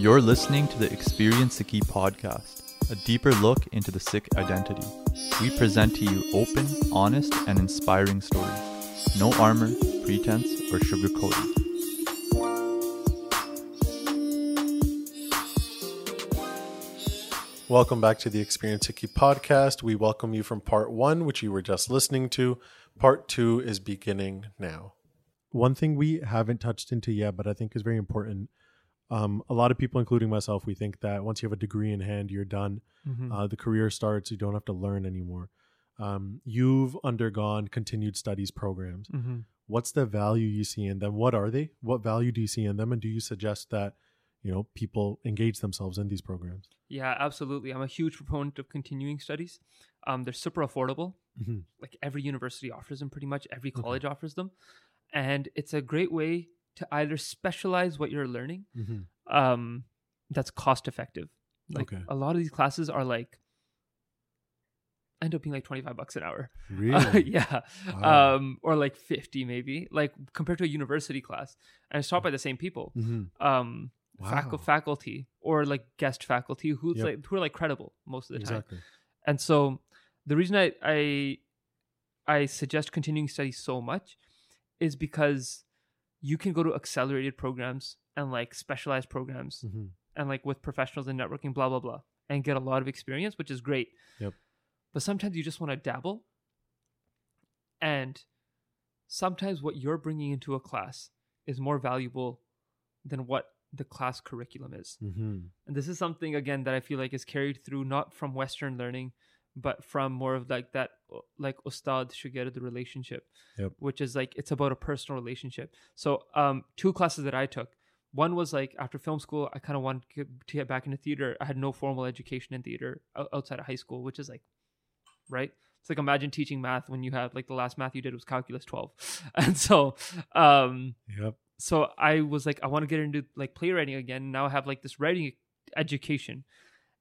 You're listening to the Experience Sikhi podcast, a deeper look into the Sikh identity. We present to you open, honest, and inspiring stories. No armor, pretense, or sugarcoating. Welcome back to the Experience Sikhi podcast. We welcome you from part one, which you were just listening to. Part two is beginning now. One thing we haven't touched into yet, but I think is very important. Um, a lot of people, including myself, we think that once you have a degree in hand, you're done. Mm-hmm. Uh, the career starts. You don't have to learn anymore. Um, you've undergone continued studies programs. Mm-hmm. What's the value you see in them? What are they? What value do you see in them? And do you suggest that you know people engage themselves in these programs? Yeah, absolutely. I'm a huge proponent of continuing studies. Um, they're super affordable. Mhm. Like every university offers them, pretty much every Okay. college offers them, and it's a great way to either specialize what you're learning. Mm-hmm. Um, that's cost effective. Like Okay. a lot of these classes are like end up being like 25 bucks an hour. Really? yeah. Wow. Um, or like 50 maybe, like compared to a university class. And it's taught by the same people. mm-hmm. Um, facu- Wow. faculty or like guest faculty who's Yep. like who are like credible most of the time. And so the reason I, I I suggest continuing study so much is because you can go to accelerated programs and like specialized programs Mm-hmm. and like with professionals in networking, blah blah blah, and get a lot of experience, which is great. Yep. But sometimes you just want to dabble, and sometimes what you're bringing into a class is more valuable than what the class curriculum is. Mm-hmm. And this is something again that I feel like is carried through not from Western learning, but from more of like that, like Ustad Shagird the relationship, Yep. which is like it's about a personal relationship. So, um, two classes that I took. One was like after film school, I kind of wanted to get, back into theater. I had no formal education in theater outside of high school, which is like, right? It's like imagine teaching math when you have like the last math you did was calculus 12. And so, um, Yep. so I was like, I want to get into like playwriting again. Now I have like this writing education,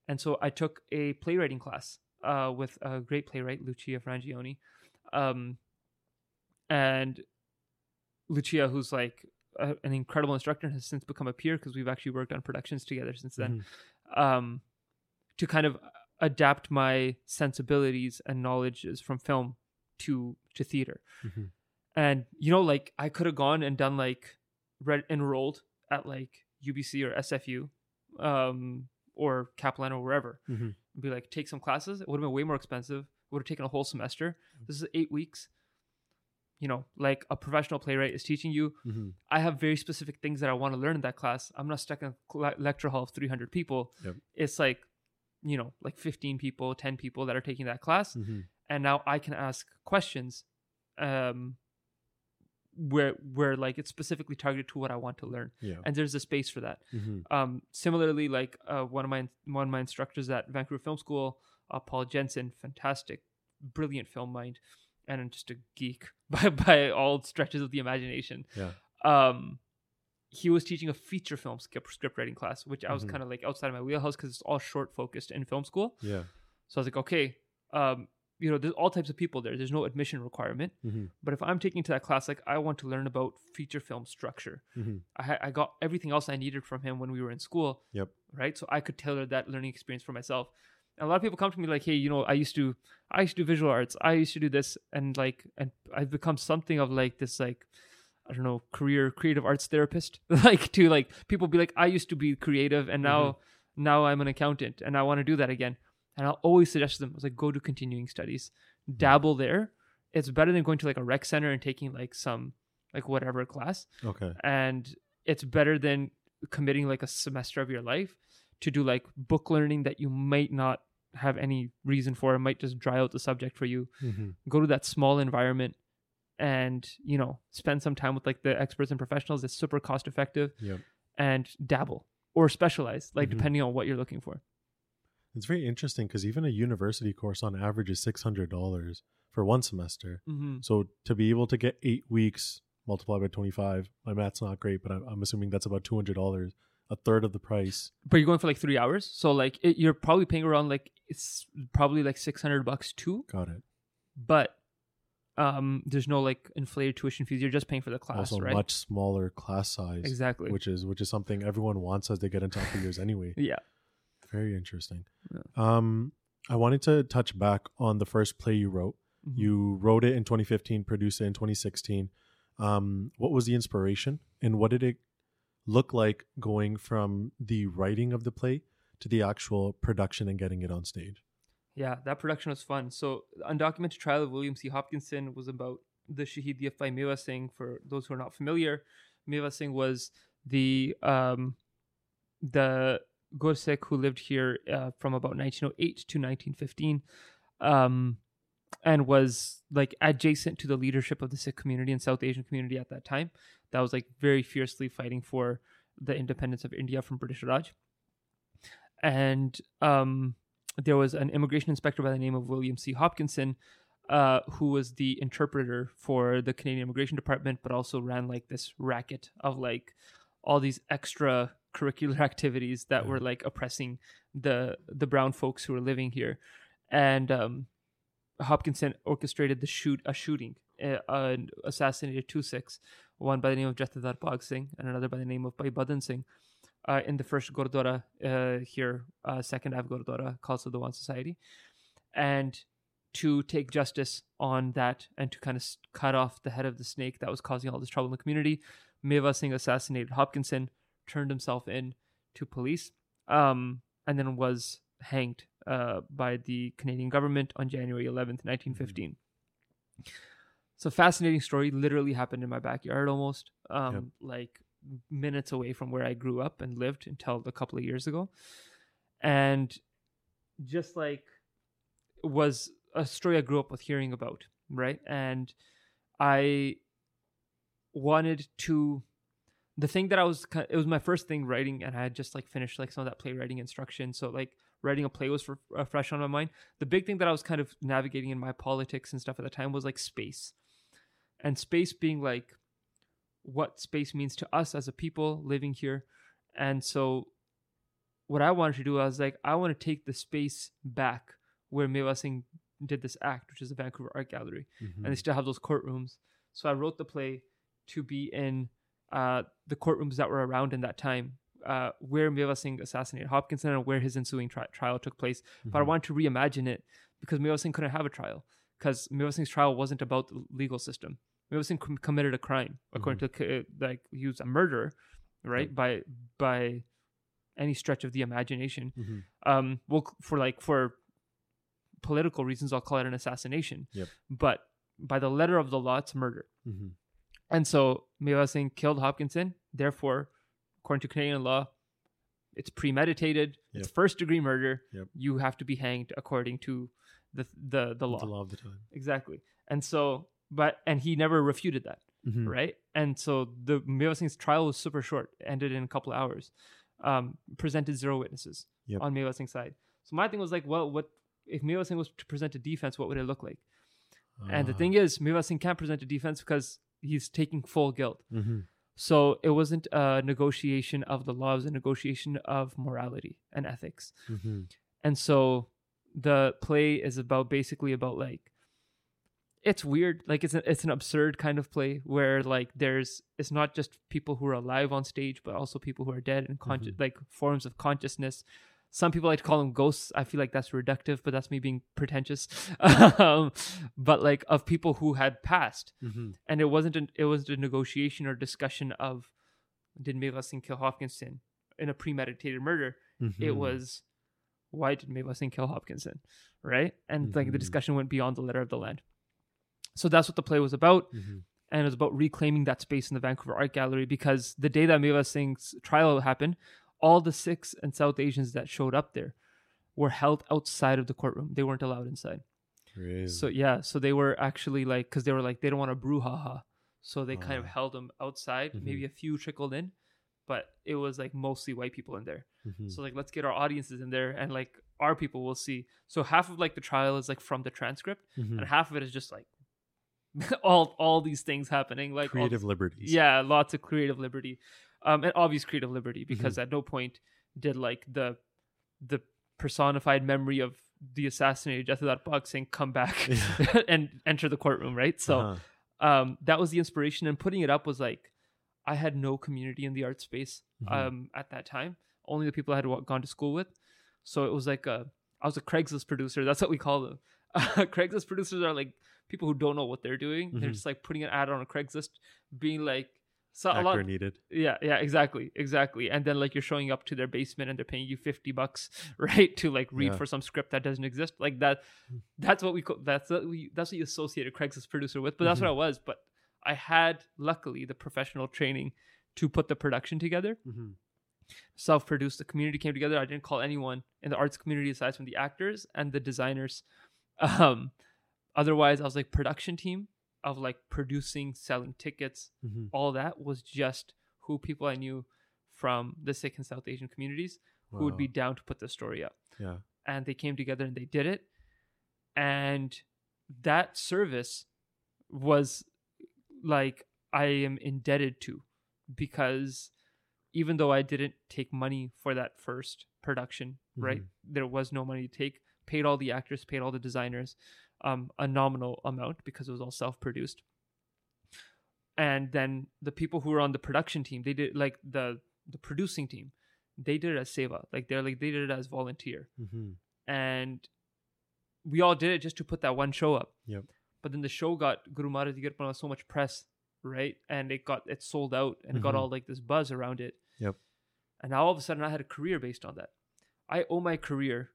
and so I took a playwriting class uh, with a great playwright, Lucia Frangione, um, and Lucia, who's like a, an incredible instructor, and has since become a peer because we've actually worked on productions together since then. Um, to kind of adapt my sensibilities and knowledges from film to to theater Mhm. and you know like i could have gone and done like read enrolled at like ubc or sfu um or kaplan or wherever Mhm. Be like take some classes. It would have been way more expensive. Would have taken a whole semester. This is eight weeks. You know like a professional playwright is teaching you. Mm-hmm. i have very specific things that i want to learn in that class. I'm not stuck in a lecture hall of 300 people. Yep. it's like you know like 15 people 10 people that are taking that class. Mm-hmm. and now I can ask questions um where where like it's specifically targeted to what I want to learn Yeah. and there's a space for that Mm-hmm. um similarly like uh, one of my one of my instructors at Vancouver Film School uh, Paul Jensen fantastic brilliant film mind and I'm just a geek by by all stretches of the imagination Yeah. um he was teaching a feature film script, script writing class which I was Mhm. kind of like outside of my wheelhouse because it's all short focused in film school Yeah. so I was like, okay, um, you know, there's all types of people there. There's no admission requirement. Mm-hmm. But if I'm taking to that class, like I want to learn about feature film structure. Mm-hmm. I, I got everything else I needed from him when we were in school. Yep. Right. So I could tailor that learning experience for myself. And a lot of people come to me like, hey, you know, I used to, I used to do visual arts. I used to do this, and like, and I've become something of like this, like, I don't know, career creative arts therapist. like to like people be like, I used to be creative, and now, now I'm an accountant, and I want to do that again. And I'll always suggest to them, I was like, go to continuing studies, dabble there. It's better than going to like a rec center and taking like some like whatever class Okay. and it's better than committing like a semester of your life to do like book learning that you might not have any reason for it might just dry out the subject for you Mm-hmm. go to that small environment and you know spend some time with like the experts and professionals it's super cost effective Yep. and dabble or specialize like Mhm. depending on what you're looking for It's very interesting because even a university course on average is six hundred dollars for one semester. mm-hmm. So to be able to get eight weeks multiplied by twenty five, my math's not great, but I'm, I'm assuming that's about two hundred dollars, a third of the price. but you're going for like three hours so like it, you're probably paying around like it's probably like 600 bucks too Got it. but Um, there's no like inflated tuition fees. You're just paying for the class, also right? much smaller class size, exactly. which is which is something everyone wants as they get into upper years anyway. yeah. Very interesting. Yeah. Um, I wanted to touch back on the first play you wrote. Mhm. You wrote it in 2015, produced it in 2016. Um, what was the inspiration, and what did it look like going from the writing of the play to the actual production and getting it on stage? Yeah, that production was fun. So, Undocumented Trial of William C. Hopkinson was about the Shahid Bhai Meva Singh. For those who are not familiar, Meva Singh was the um, the Gursikh who lived here uh, from about 1908 to 1915, um, and was like adjacent to the leadership of the Sikh community and South Asian community at that time. That was like very fiercely fighting for the independence of India from British Raj. And um, there was an immigration inspector by the name of William C. Hopkinson, uh, who was the interpreter for the Canadian Immigration Department, but also ran like this racket of like all these extra curricular activities that were like oppressing the the brown folks who were living here, and um, Hopkinson orchestrated the shoot a shooting, uh, uh, assassinated two Sikhs, one by the name of Jathedar Bhag Singh and another by the name of Bhai Badan Singh, uh, in the first Gurdwara uh, here, uh, Second Ave Gurdwara, Khalsa Diwan Society, and to take justice on that and to kind of cut off the head of the snake that was causing all this trouble in the community. Meva Singh assassinated Hopkinson, turned himself in to police, um, and then was hanged uh, by the Canadian government on January 11th, 1915. It's a fascinating story. Literally happened in my backyard almost, um, Yep. like minutes away from where I grew up and lived until a couple of years ago. And just like was a story I grew up with hearing about, right? And I wanted to the thing that I was it was my first thing writing and I had just like finished like some of that playwriting instruction so like writing a play was for, uh, fresh on my mind the big thing that I was kind of navigating in my politics and stuff at the time was like space and space being like what space means to us as a people living here and so what I wanted to do I was like I want to take the space back where Meva Singh did this act which is the Vancouver Art Gallery Mm-hmm. and they still have those courtrooms. So I wrote the play to be in uh, the courtrooms that were around in that time, uh, where Meva Singh assassinated Hopkinson and where his ensuing tri- trial took place. But I wanted to reimagine it because Meva Singh couldn't have a trial because Meva Singh's trial wasn't about the legal system. Meva Singh com- committed a crime according to uh, like he was a murderer, right? By by any stretch of the imagination. Mhm. Um, well, for like for political reasons, I'll call it an assassination. Yep. But by the letter of the law, it's murder. Mhm. And so Meva Singh killed Hopkinson. Therefore, according to Canadian law, it's premeditated. It's first degree murder. Yep. You have to be hanged according to the the the law. The law of the time. Exactly. And so, but and he never refuted that, Mhm. right? And so the Meva Singh's trial was super short, ended in a couple of hours. Um, presented zero witnesses Yep. on Meva Singh's side. So my thing was like, well, what if Meva Singh was to present a defense? What would it look like? And the Ah. thing is, Meva Singh can't present a defense because he's taking full guilt. Mhm. So it wasn't a negotiation of the law; it was a negotiation of morality and ethics. Mhm. And so the play is about basically about like it's weird, like it's a, it's an absurd kind of play where like there's it's not just people who are alive on stage, but also people who are dead and conscious, like forms of consciousness. Some people like to call them ghosts. I feel like that's reductive, but that's me being pretentious. um, but like of people who had passed, Mhm. and it wasn't an, it wasn't a negotiation or discussion of did Meva Singh kill Hopkinson in a premeditated murder. It Mhm. was why did Meva Singh kill Hopkinson, right? And like the Mhm. discussion went beyond the letter of the land. So that's what the play was about, Mhm. and it was about reclaiming that space in the Vancouver Art Gallery because the day that Meva Singh's trial happened, all the Sikhs and South Asians that showed up there were held outside of the courtroom. They weren't allowed inside. Crazy. So yeah, so they were actually like, because they were like, they don't want to brouhaha, so they kind of Ah. held them outside. Mhm. Maybe a few trickled in, but it was like mostly white people in there. Mhm. So like, let's get our audiences in there, and like our people will see. So half of like the trial is like from the transcript, Mhm. and half of it is just like all all these things happening, like creative this- liberties. yeah, lots of creative liberty, um, and obvious creative liberty because at no point did like the the personified memory of the assassinated Jathedar Bhag Singh come back Yeah. and enter the courtroom, right? So Uh-huh. um, that was the inspiration, and putting it up was like I had no community in the art space Mhm. um, at that time. Only the people I had gone to school with. So it was like a I was a Craigslist producer. That's what we call them. Craigslist producers are like people who don't know what they're doing. They're Mhm. just like putting an ad on a Craigslist, being like so a actor lot. needed. Yeah, yeah, exactly, exactly. And then like you're showing up to their basement and they're paying you fifty bucks, right, to like read Yeah. for some script that doesn't exist. Like that. That's what we call. That's what we. That's what you associate a Craigslist producer with. But that's Mm-hmm. what I was. But I had luckily the professional training to put the production together. Mhm. Self-produced. The community came together. I didn't call anyone in the arts community aside from the actors and the designers. Um, otherwise, I was like production team of like producing, selling tickets, Mhm. all that was just who people I knew from the Sikh and South Asian communities who would be down to put the story up. Yeah. And they came together and they did it. And that service was like I am indebted to because even though I didn't take money for that first production, right? There was no money to take. Paid all the actors, paid all the designers, um, a nominal amount because it was all self-produced. And then the people who were on the production team, they did like the the producing team, they did it as seva, like they're like they did it as volunteer, Mhm. and we all did it just to put that one show up. Yep. But then the show got Guru Maharaj got so much press, right? And it got it sold out and it got all like this buzz around it. Yep. And now all of a sudden I had a career based on that. I owe my career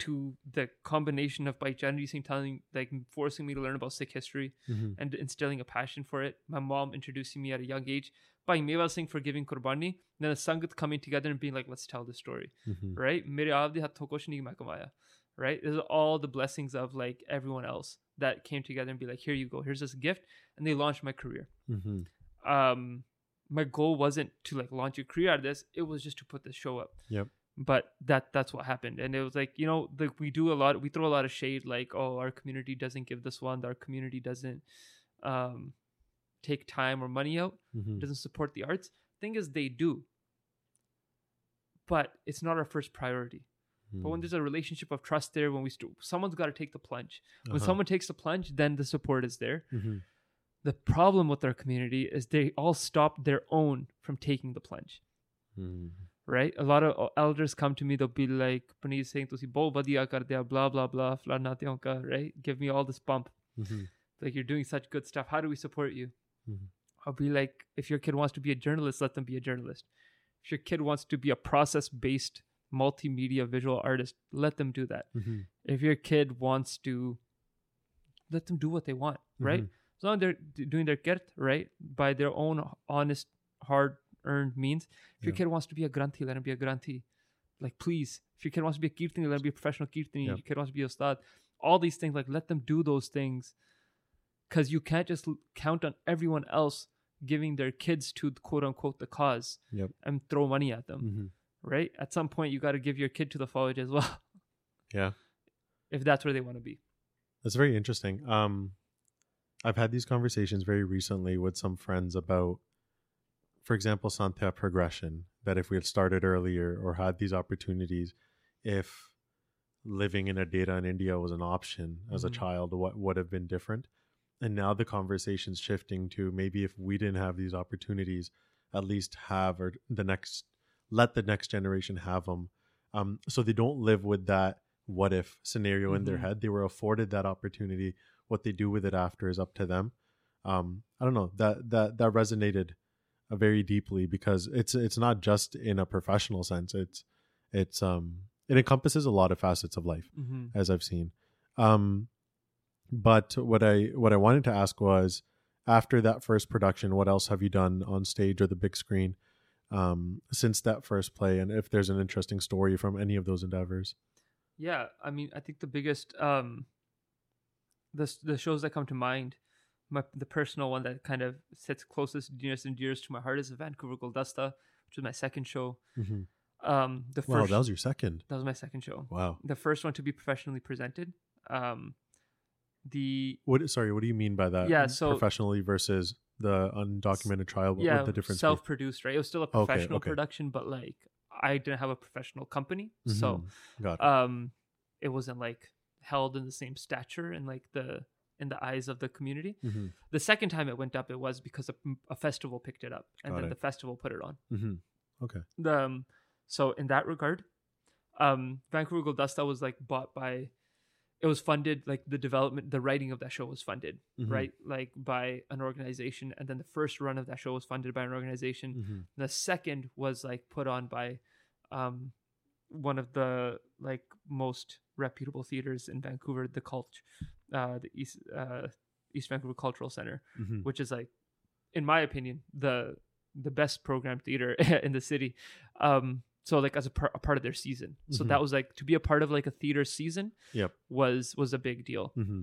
to the combination of Bhai Charanjit Singh telling like forcing me to learn about Sikh history Mhm. and instilling a passion for it. My mom introducing me at a young age. Bhai Meva Singh for giving Qurbani. Then the Sangat coming together and being like, let's tell the story Mhm. right? Mere aap de hathon kuch nahi right? There's all the blessings of like everyone else that came together and be like, here you go, here's this gift, and they launched my career. Mhm. Um, my goal wasn't to like launch a career out of this; it was just to put the show up. Yep. But that that's what happened, and it was like you know, like we do a lot, we throw a lot of shade, like oh, our community doesn't give this one, our community doesn't um take time or money out Mhm. doesn't support the arts. Thing is, they do, but it's not our first priority. But when Mhm. there's a relationship of trust there, when we st- someone's got to take the plunge. When Uh-huh. someone takes the plunge, then the support is there. Mhm. The problem with our community is they all stop their own from taking the plunge. Mhm. Right? A lot of uh, elders come to me, they'll be like, Paneet Singh, Tusi bahut badhiya kar diya, blah, blah, blah, flana ka, right? Give me all this bump. Mhm. Like, you're doing such good stuff. How do we support you? Mhm. I'll be like, if your kid wants to be a journalist, let them be a journalist. If your kid wants to be a process based multimedia visual artist, let them do that. Mhm. If your kid wants to, let them do what they want, right? Mhm. As long as they're doing their kirt, right? By their own honest, hard earned means. If your Yeah. kid wants to be a granthi, let him be a granthi. Like, please. If your kid wants to be a kirtani, let him be a professional kirtani. Yeah. Your kid wants to be a ustad. All these things, like, let them do those things. Because you can't just l- count on everyone else giving their kids to quote unquote the cause Yep. and throw money at them, Mhm. right? At some point, you got to give your kid to the college as well, Yeah. if that's where they want to be. That's very interesting. Um, I've had these conversations very recently with some friends about, for example, Santya progression. That if we had started earlier or had these opportunities, if living in a data in India was an option as a Mhm. child, what would have been different? And now the conversation's shifting to maybe if we didn't have these opportunities, at least have or the next, let the next generation have them. Um, so they don't live with that what if scenario in their Mhm. head. They were afforded that opportunity. What they do with it after is up to them. Um, I don't know that that that resonated very deeply because it's it's not just in a professional sense. It's it's um it encompasses a lot of facets of life Mm-hmm. as I've seen. Um, but what I what I wanted to ask was after that first production, what else have you done on stage or the big screen um, since that first play, and if there's an interesting story from any of those endeavors? Yeah, I mean, I think the biggest, um, the the shows that come to mind, my the personal one that kind of sits closest, nearest and dearest to my heart is the Vancouver Guldasta, which was my second show. Mm-hmm. Um, the first Wow, that was your second. that was my second show. Wow. The first one to be professionally presented. Um, the What? Sorry, what do you mean by that? Yeah, so- professionally versus the undocumented trial. Yeah, the difference? self-produced, right? It was still a professional okay. production, but like I didn't have a professional company, so Mhm. got it. um it wasn't like held in the same stature and like the in the eyes of the community. Mm-hmm. The second time it went up, it was because a, a festival picked it up, and Got then it. the festival put it on. Mm-hmm. Okay. The, um, so in that regard, um, Vancouver Guldasta was like bought by. It was funded like the development, the writing of that show was funded, Mhm. right? Like by an organization, and then the first run of that show was funded by an organization. Mm-hmm. The second was like put on by, um, one of the like most reputable theaters in Vancouver, the Cult, uh, the East uh, East Vancouver Cultural Center Mm-hmm. which is like in my opinion the the best program theater in the city um so like as a, par- a part of their season so Mhm. that was like to be a part of like a theater season Yep. was was a big deal Mm-hmm.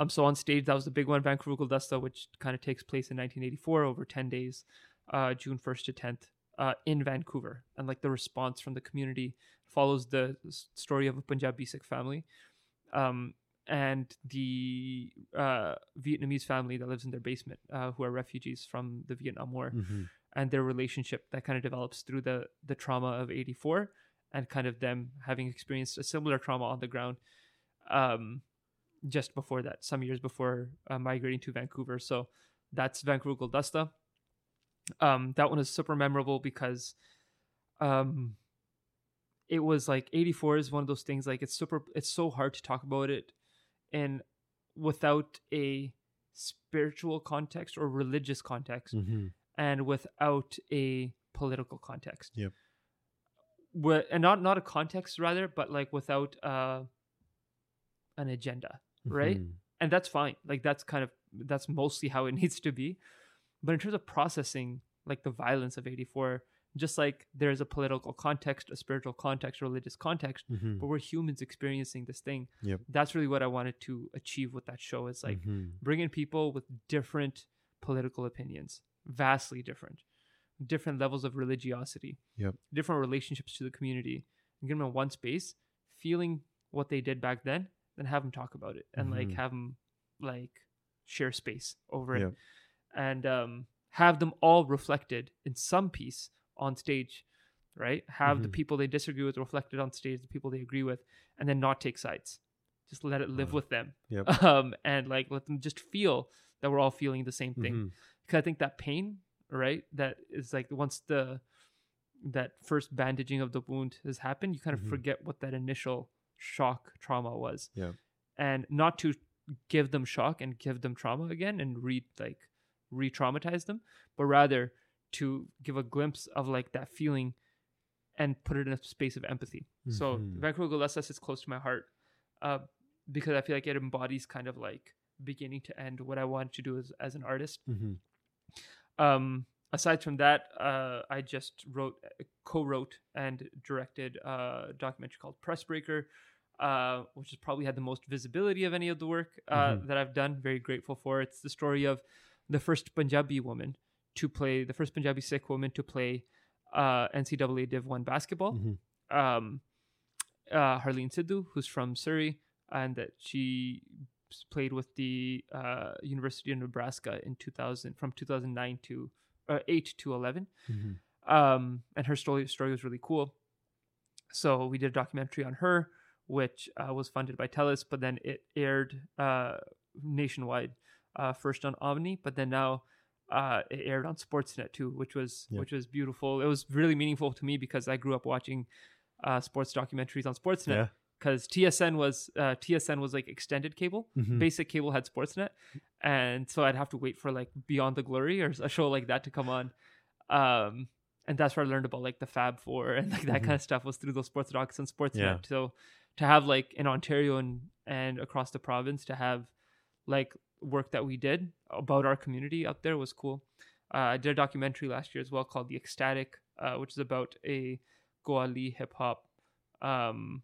um so on stage that was the big one vancouver Guldasta, which kind of takes place in 1984 over 10 days uh june 1st to 10th uh in vancouver and like the response from the community follows the story of a punjabi sikh family um and the uh, Vietnamese family that lives in their basement, uh, who are refugees from the Vietnam War, Mm-hmm. and their relationship that kind of develops through the the trauma of '84, and kind of them having experienced a similar trauma on the ground, um, just before that, some years before uh, migrating to Vancouver. So that's Vancouver Guldasta. Um, that one is super memorable because, um, it was like 84 is one of those things like it's super it's so hard to talk about it and without a spiritual context or religious context Mm-hmm. and without a political context Yep. And not not a context rather but like without uh an agenda Right? Mm-hmm. and that's fine like that's kind of that's mostly how it needs to be but in terms of processing like the violence of 84 just like there's a political context a spiritual context a religious context Mm-hmm. but we're humans experiencing this thing Yep. that's really what i wanted to achieve with that show is like Mhm. bringing people with different political opinions vastly different different levels of religiosity Yep. different relationships to the community and get them in one space feeling what they did back then then have them talk about it and like Mhm. have them like share space over Yep. it and um have them all reflected in some piece on stage right have the Mhm. people they disagree with reflected on stage the people they agree with and then not take sides just let it live Uh, with them Yep. um and like let them just feel that we're all feeling the same thing Mhm. because i think that pain right that is like once the that first bandaging of the wound has happened you kind of Mhm. forget what that initial shock trauma was Yeah. and not to give them shock and give them trauma again and re like re-traumatize them but rather to give a glimpse of like that feeling and put it in a space of empathy so Mhm. vancouver Guldasta is close to my heart uh, because i feel like it embodies kind of like beginning to end what i wanted to do as, as an artist Mhm. um aside from that uh i just wrote co-wrote and directed a documentary called press breaker uh which has probably had the most visibility of any of the work uh Mhm. that i've done very grateful for it's the story of the first punjabi woman to play the first punjabi sikh woman to play uh ncaa div 1 basketball Mhm. um uh harleen sidhu who's from surrey and that she played with the uh, University of Nebraska in 2000 from 2009 to uh, 8 to 11 Mhm. um, and her story story was really cool so we did a documentary on her which uh, was funded by Telus but then it aired uh, nationwide uh, first on Omni but then now uh, it aired on Sportsnet too which was Yeah. which was beautiful it was really meaningful to me because I grew up watching uh, sports documentaries on Sportsnet Yeah. because TSN was uh, TSN was like extended cable Mhm. basic cable had sportsnet and so i'd have to wait for like beyond the glory or a show like that to come on um and that's where i learned about like the fab four and like that Mhm. kind of stuff was through those sports docs and sportsnet Yeah. so to have like in ontario and and across the province to have like work that we did about our community up there was cool uh, i did a documentary last year as well called the ecstatic uh, which is about a goali hip-hop um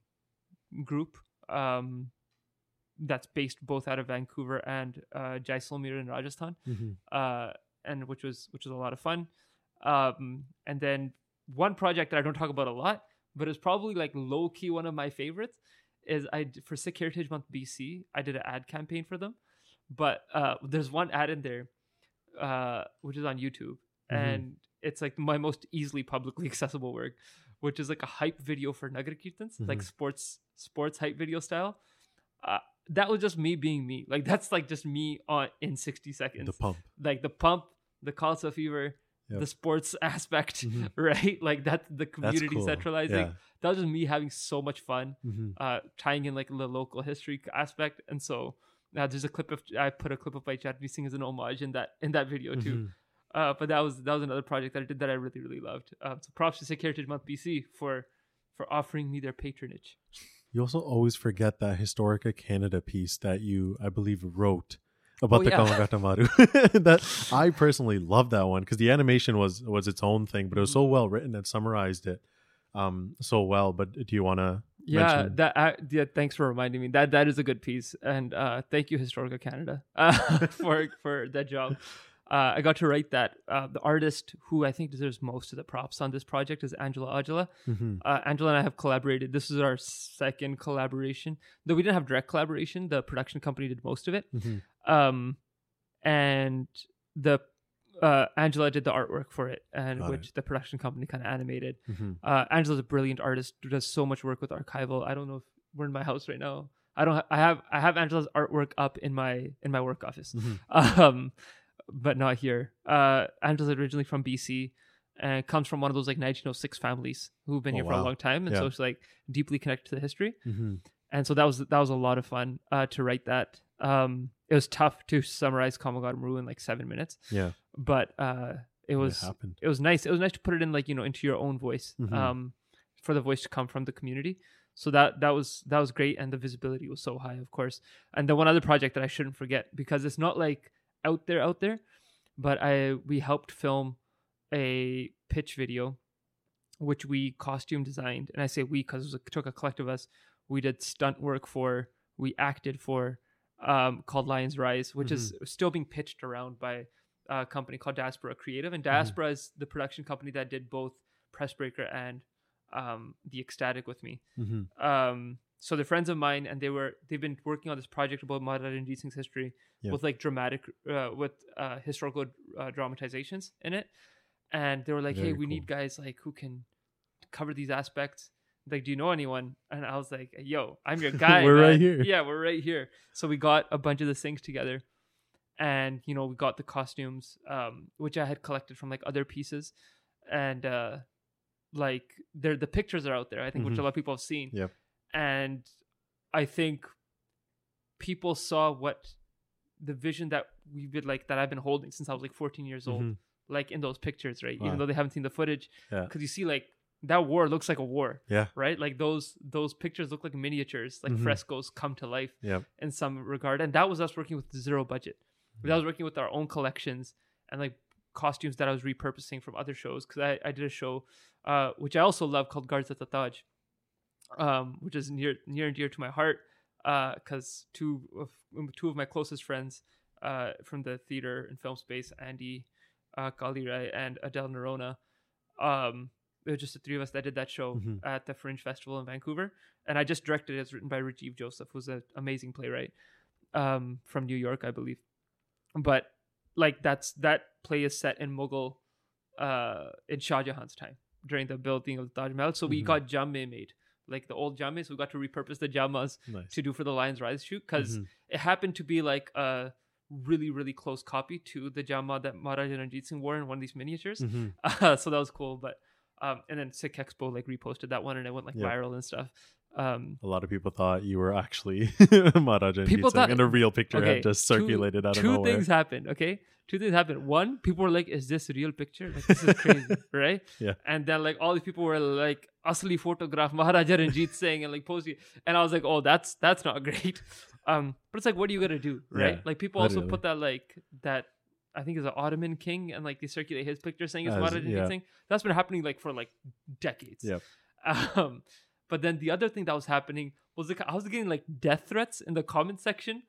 group um that's based both out of Vancouver and uh, Jaisalmer in Rajasthan, Mhm. uh, and which was which was a lot of fun. Um, and then one project that I don't talk about a lot, but it's probably like low key one of my favorites is I for Sikh Heritage Month BC I did an ad campaign for them, but uh, there's one ad in there, uh, which is on YouTube, Mhm. and it's like my most easily publicly accessible work, which is like a hype video for Nagar Kirtans, like Mhm. sports sports hype video style. Uh, that was just me being me. Like that's like just me on in 60 seconds. The pump. like the pump, the Khalsa fever, Yep. the sports aspect, Mhm. right? Like that's the community cool. centralizing. Yeah. That was just me having so much fun, Mhm. uh, tying in like the local history aspect. And so now there's a clip of I put a clip of Bhai Chatri Singh as an homage in that in that video too. Mhm. Uh, but that was that was another project that I did that I really really loved. Um, so props to Sikh Heritage Month BC for for offering me their patronage. You also always forget that Historica Canada piece that you, I believe, wrote about Oh, the yeah. Komagata Maru. that I personally love that one because the animation was was its own thing, but it was Mm-hmm. so well written and summarized it um so well. But do you want to? Yeah, mention- that I, yeah. Thanks for reminding me. That that is a good piece, and uh, thank you, Historica Canada, uh, for for that job. Uh, I got to write that. Uh, the artist who I think deserves most of the props on this project is Angela Aujla. Mhm. Uh, Angela and I have collaborated. This is our second collaboration. Though we didn't have direct collaboration, the production company did most of it. Mhm. Um, and the uh, Angela did the artwork for it, and Got which the production company kind of animated. Mhm. Uh, Angela's a brilliant artist who does so much work with archival. I don't know if we're in my house right now. I don't. Ha- I have. I have Angela's artwork up in my in my work office, Mhm. um, but not here. Uh, Angela's originally from BC and comes from one of those like 1906 families who've been Oh, here for a long time, and Yeah. so it's like deeply connected to the history. Mhm. And so that was that was a lot of fun uh, to write that. Um, it was tough to summarize Komagata Maru in like seven minutes, Yeah, but uh, it was it it was nice. It was nice to put it in like you know into your own voice, Mhm. um, for the voice to come from the community. So that that was that was great, and the visibility was so high, of course. And the one other project that I shouldn't forget because it's not like out there, out there, but I we helped film a pitch video, which we costume designed, and I say we because it took a collective of us. We did stunt work for, we acted for, um, called Lions Rise, which is still being pitched around by a company called Diaspora Creative, and Diaspora is the production company that did both Pressbreaker and um, The Ecstatic with me. Mhm. Um, so they're friends of mine, and they were they've been working on this project about Maharaj Ranjit Singh's history Yeah. with like dramatic, uh, with uh, historical uh, dramatizations in it, and they were like, Very "Hey, we cool. need guys like who can cover these aspects." Like, do you know anyone? And I was like, "Yo, I'm your guy. We're right here. Yeah, we're right here." So we got a bunch of the things together, and you know, we got the costumes, um, which I had collected from like other pieces, and uh, like they're the pictures are out there. I think which Mhm. a lot of people have seen. Yep. And I think people saw what the vision that we've been like that I've been holding since I was like 14 years old, Mhm. like in those pictures, right? Wow. Even though they haven't seen the footage, Yeah. because you see like that war looks like a war, Yeah. right? Like those those pictures look like miniatures, like Mhm. frescoes come to life Yep. in some regard, and that was us working with zero budget. That was working with our own collections and like costumes that I was repurposing from other shows because I, I did a show uh, which I also love called Guards at the Taj, um, which is near near and dear to my heart because two of two of my closest friends uh, from the theater and film space, Andy uh, Kalirai and Adele Nerona, um, it was just the three of us that did that show Mhm. at the Fringe Festival in Vancouver, and I just directed it. It's written by Rajiv Joseph, who's an amazing playwright um, from New York, I believe. But like that's that play is set in Mughal uh, in Shah Jahan's time during the building of the Taj Mahal. So we Mhm. got jamme made, like the old jamme. So we got to repurpose the jammas Nice. to do for the Lions Rise shoot because Mhm. it happened to be like a really really close copy to the jamma that Maharaja Ranjit Singh wore in one of these miniatures. Mhm. Uh, so that was cool. But um, and then Sikh Expo like reposted that one and it went like Yeah. viral and stuff. Um, A lot of people thought you were actually Maharaja People People thought- and a real picture okay, had just two- circulated out of two nowhere. things happened. Okay, two things happened. One, people were like, "Is this a real picture? Like this is crazy, right?" Yeah. And then like all these people were like, "Asli photograph Maharaja Ranjit Singh," and like posting, and I was like, "Oh, that's that's not great." Um, but it's like, what are you gonna do, right? Yeah, like people also put that like that. I think is an Ottoman king, and like they circulate his picture saying it's As- Ranjit yeah. Singh. That's been happening like for like decades. Yeah. Um, but then the other thing that was happening was like I was getting like death threats in the comment section.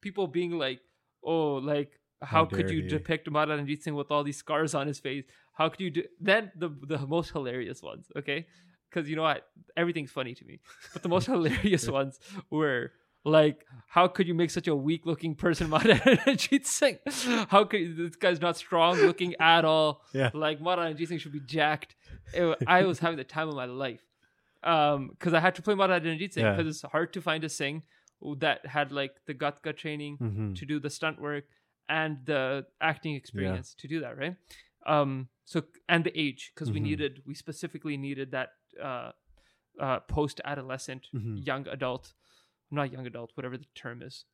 People being like, "Oh, like how, How could you he." depict Ranjit Singh with all these scars on his face? How could you do?" Then the the most hilarious ones, okay? Because you know what, everything's funny to me. But the most hilarious ones were like, "How could you make such a weak looking person, Maharaja Ranjit Singh? How could this guy's not strong looking at all? Yeah. Like Maharaja Ranjit Singh should be jacked." It- I was having the time of my life. Um, because I had to play Maharaja Ranjit Singh Yeah. because it's hard to find a Singh that had like the Gatka training Mhm. to do the stunt work and the acting experience to do that, right? Um, so and the age because we Mhm. needed we specifically needed that uh, uh, post adolescent Mhm. young adult, not young adult, whatever the term is,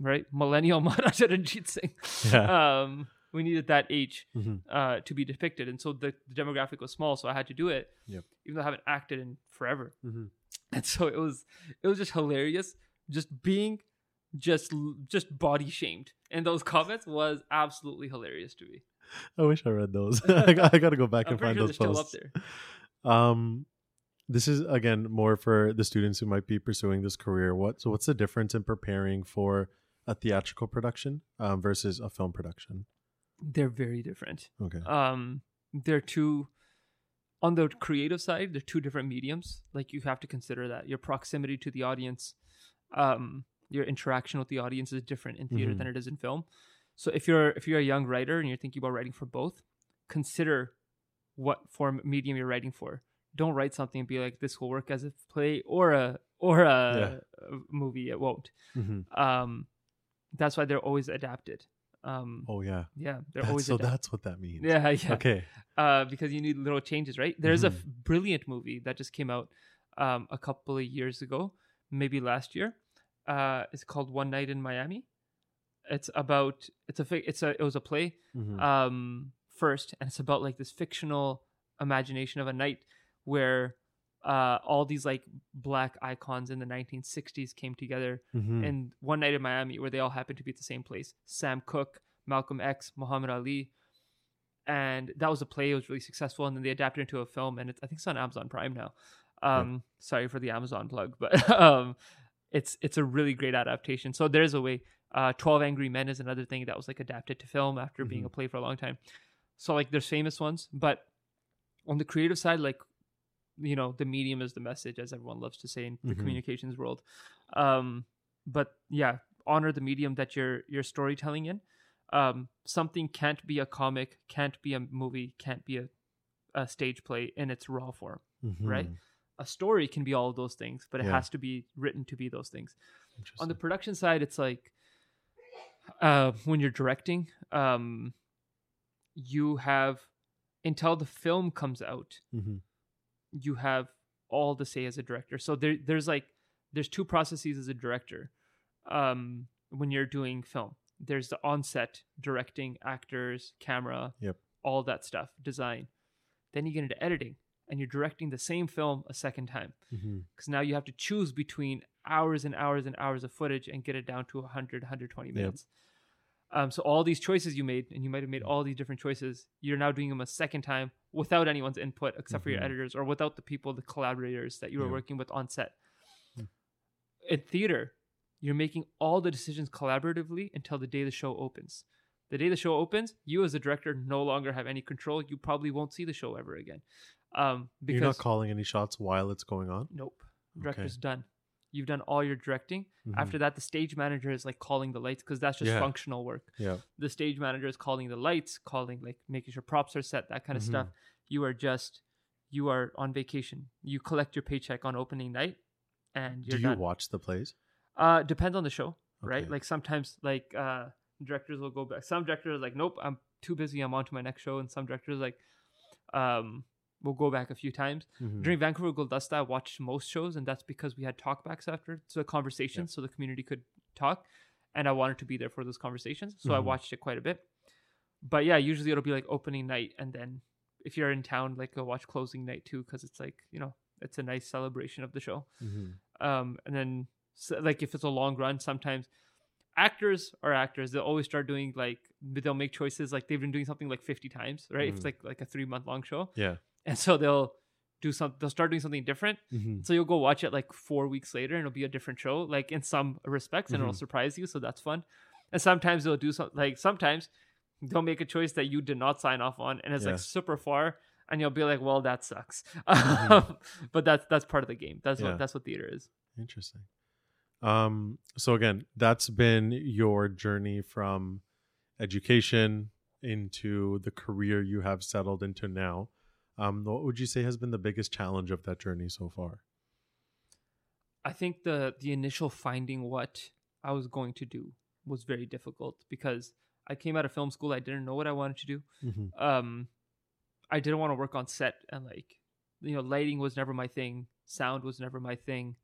right? Millennial Maharaja Singh. Yeah. Um, we needed that age Mhm. uh, to be depicted, and so the, the demographic was small, so I had to do it. Yep. Even though I haven't acted in forever, Mhm. and so it was it was just hilarious, just being just just body shamed, and those comments was absolutely hilarious to me. I wish I read those. I, got, I got to go back and find sure those still posts. up there. Um, this is again more for the students who might be pursuing this career. What so? What's the difference in preparing for a theatrical production um, versus a film production? They're very different. Okay. um they're two on the creative side they're two different mediums like you have to consider that your proximity to the audience um your interaction with the audience is different in theater Mhm. than it is in film so if you're if you're a young writer and you're thinking about writing for both consider what form medium you're writing for don't write something and be like this will work as a play or a or a, a movie it won't Mhm. um that's why they're always adapted um Oh yeah. yeah they're That's, always so adapted. that's what that means. yeah yeah Okay. uh, because you need little changes, right? There's a Mhm. f- brilliant movie that just came out um, a couple of years ago, maybe last year. Uh, it's called One Night in Miami. It's about it's a it's a it was a play Mhm. um, first, and it's about like this fictional imagination of a night where uh, all these like black icons in the 1960s came together Mhm. in one night in Miami where they all happened to be at the same place. Sam Cooke, Malcolm X, Muhammad Ali. And that was a play. It was really successful. And then they adapted it into a film. And it's, I think it's on Amazon Prime now. Um, Sorry for the Amazon plug, but um, it's it's a really great adaptation. So there's a way. Uh, 12 Angry Men is another thing that was like adapted to film after being Mhm. a play for a long time. So like there's famous ones, but on the creative side, like you know, the medium is the message, as everyone loves to say in the Mhm. communications world. Um, but yeah, honor the medium that you're you're storytelling in. Um, something can't be a comic, can't be a movie, can't be a, a stage play in its raw form. right? Mhm. A story can be all of those things, but it Yeah. has to be written to be those things. On the production side, it's like uh, when you're directing, um, you have until the film comes out, Mhm. You have all the say as a director. So there, there's like there's two processes as a director um, when you're doing film. There's the onset directing, actors, camera, Yep. all that stuff, design. Then you get into editing, and you're directing the same film a second time because now you have to choose between hours and hours and hours of footage and get it down to 100 120 Yep. Um, so all these choices you made and you might have made all these different choices you're now doing them a second time without anyone's input except for your Mhm. editors or without the people the collaborators that you were Yeah. working with on set Hmm. in theater you're making all the decisions collaboratively until the day the show opens the day the show opens you as a director no longer have any control you probably won't see the show ever again um, because You're not calling any shots while it's going on. Nope. Director's done. You've done all your directing. Mhm. After that, the stage manager is like calling the lights because that's just Yeah. functional work. Yeah. The stage manager is calling the lights, calling like making sure props are set, that kind of Mhm. stuff. You are just you are on vacation. You collect your paycheck on opening night, and you're do you done. watch the plays? Uh, depends on the show, right? Like sometimes, like uh, directors will go back. Some directors are like, nope, I'm too busy. I'm on to my next show. And some directors like, um, will go back a few times. Mhm. During Vancouver Guldasta, I watched most shows, and that's because we had talkbacks after, so conversations, so the community could talk, and I wanted to be there for those conversations, so I Mhm. watched it quite a bit. But yeah, usually it'll be like opening night, and then if you're in town, like go watch closing night too, because it's like you know it's a nice celebration of the show. Mhm. Um, and then so, like if it's a long run, sometimes actors are actors. They'll always start doing like they'll make choices like they've been doing something like 50 times, right? If it's Mhm. like like a three month long show Yeah. And so they'll do some they'll start doing something different Mhm. so you'll go watch it like four weeks later and it'll be a different show like in some respects and it'll Mhm. surprise you so that's fun and sometimes they'll do something like sometimes they'll make a choice that you did not sign off on and it's Yeah. like super far and you'll be like well that sucks Mhm. but that's that's part of the game that's Yeah. what that's what theater is Interesting. Um, so again, that's been your journey from education into the career you have settled into now. Um, what would you say has been the biggest challenge of that journey so far? I think the the initial finding what I was going to do was very difficult because I came out of film school. I didn't know what I wanted to do. Mm-hmm. Um, I didn't want to work on set and like, you know, lighting was never my thing. Sound was never my thing.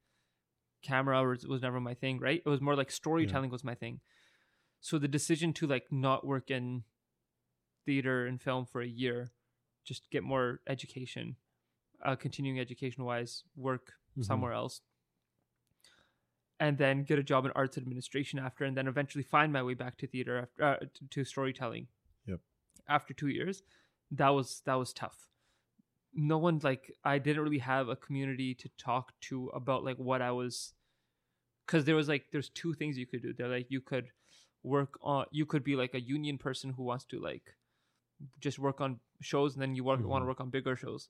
Camera was, was never my thing. Right? It was more like storytelling was my thing. So the decision to like not work in theater and film for a year, just get more education, uh, continuing education wise, work Mhm. somewhere else, and then get a job in arts administration after, and then eventually find my way back to theater after uh, to, to storytelling. Yep. After two years, that was that was tough. No one like I didn't really have a community to talk to about like what I was, because there was like there's two things you could do. They're like you could work on you could be like a union person who wants to like just work on shows and then you work, want to work on bigger shows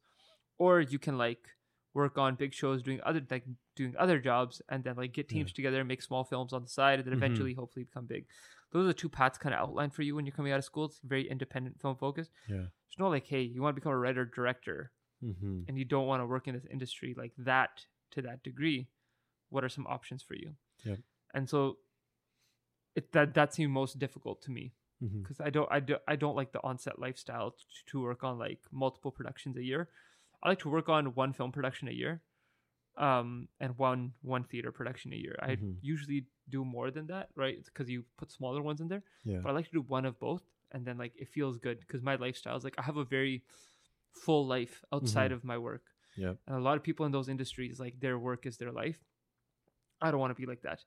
or you can like work on big shows doing other like doing other jobs and then like get teams Yeah. together and make small films on the side and then Mhm. eventually hopefully become big those are the two paths kind of outlined for you when you're coming out of school it's very independent film focused Yeah. there's no like hey you want to become a writer director Mm-hmm. and you don't want to work in this industry like that to that degree what are some options for you yeah and so it that that seemed most difficult to me Mm-hmm. because I don't I, do, I don't like the onset lifestyle to, to work on like multiple productions a year. I like to work on one film production a year, um, and one one theater production a year. I Mhm. usually do more than that, right? Because you put smaller ones in there. Yeah. But I like to do one of both, and then like it feels good because my lifestyle is like I have a very full life outside Mhm. of my work. Yep. And a lot of people in those industries like their work is their life. I don't want to be like that.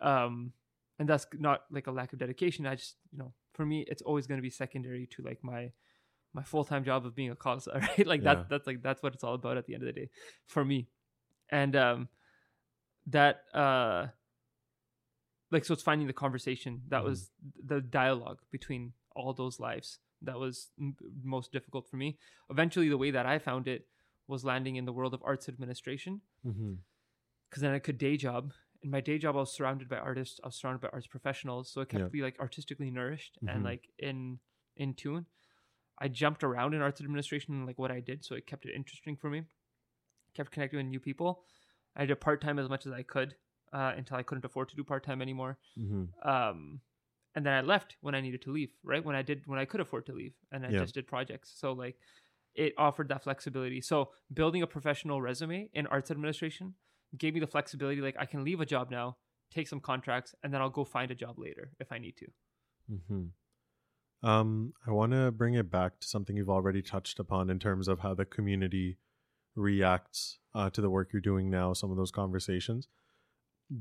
Um, and that's not like a lack of dedication. I just, you know, for me, it's always going to be secondary to like my my full time job of being a cause, right? Like Yeah. that's that's like that's what it's all about at the end of the day, for me. And um, that uh, like so it's finding the conversation that Mhm. was the dialogue between all those lives that was m- most difficult for me. Eventually, the way that I found it was landing in the world of arts administration Mm-hmm. because then I could day job. In my day job, I was surrounded by artists. I was surrounded by arts professionals, so it kept Yeah. me like artistically nourished Mhm. and like in in tune. I jumped around in arts administration and like what I did, so it kept it interesting for me. Kept connecting with new people. I did part time as much as I could uh, until I couldn't afford to do part time anymore. Mm-hmm. Um, and then I left when I needed to leave. Right when I did when I could afford to leave, and I Yeah. just did projects. So like it offered that flexibility. So building a professional resume in arts administration gave me the flexibility. Like I can leave a job now, take some contracts, and then I'll go find a job later if I need to. Mm-hmm. Um, I want to bring it back to something you've already touched upon in terms of how the community reacts uh, to the work you're doing now. Some of those conversations,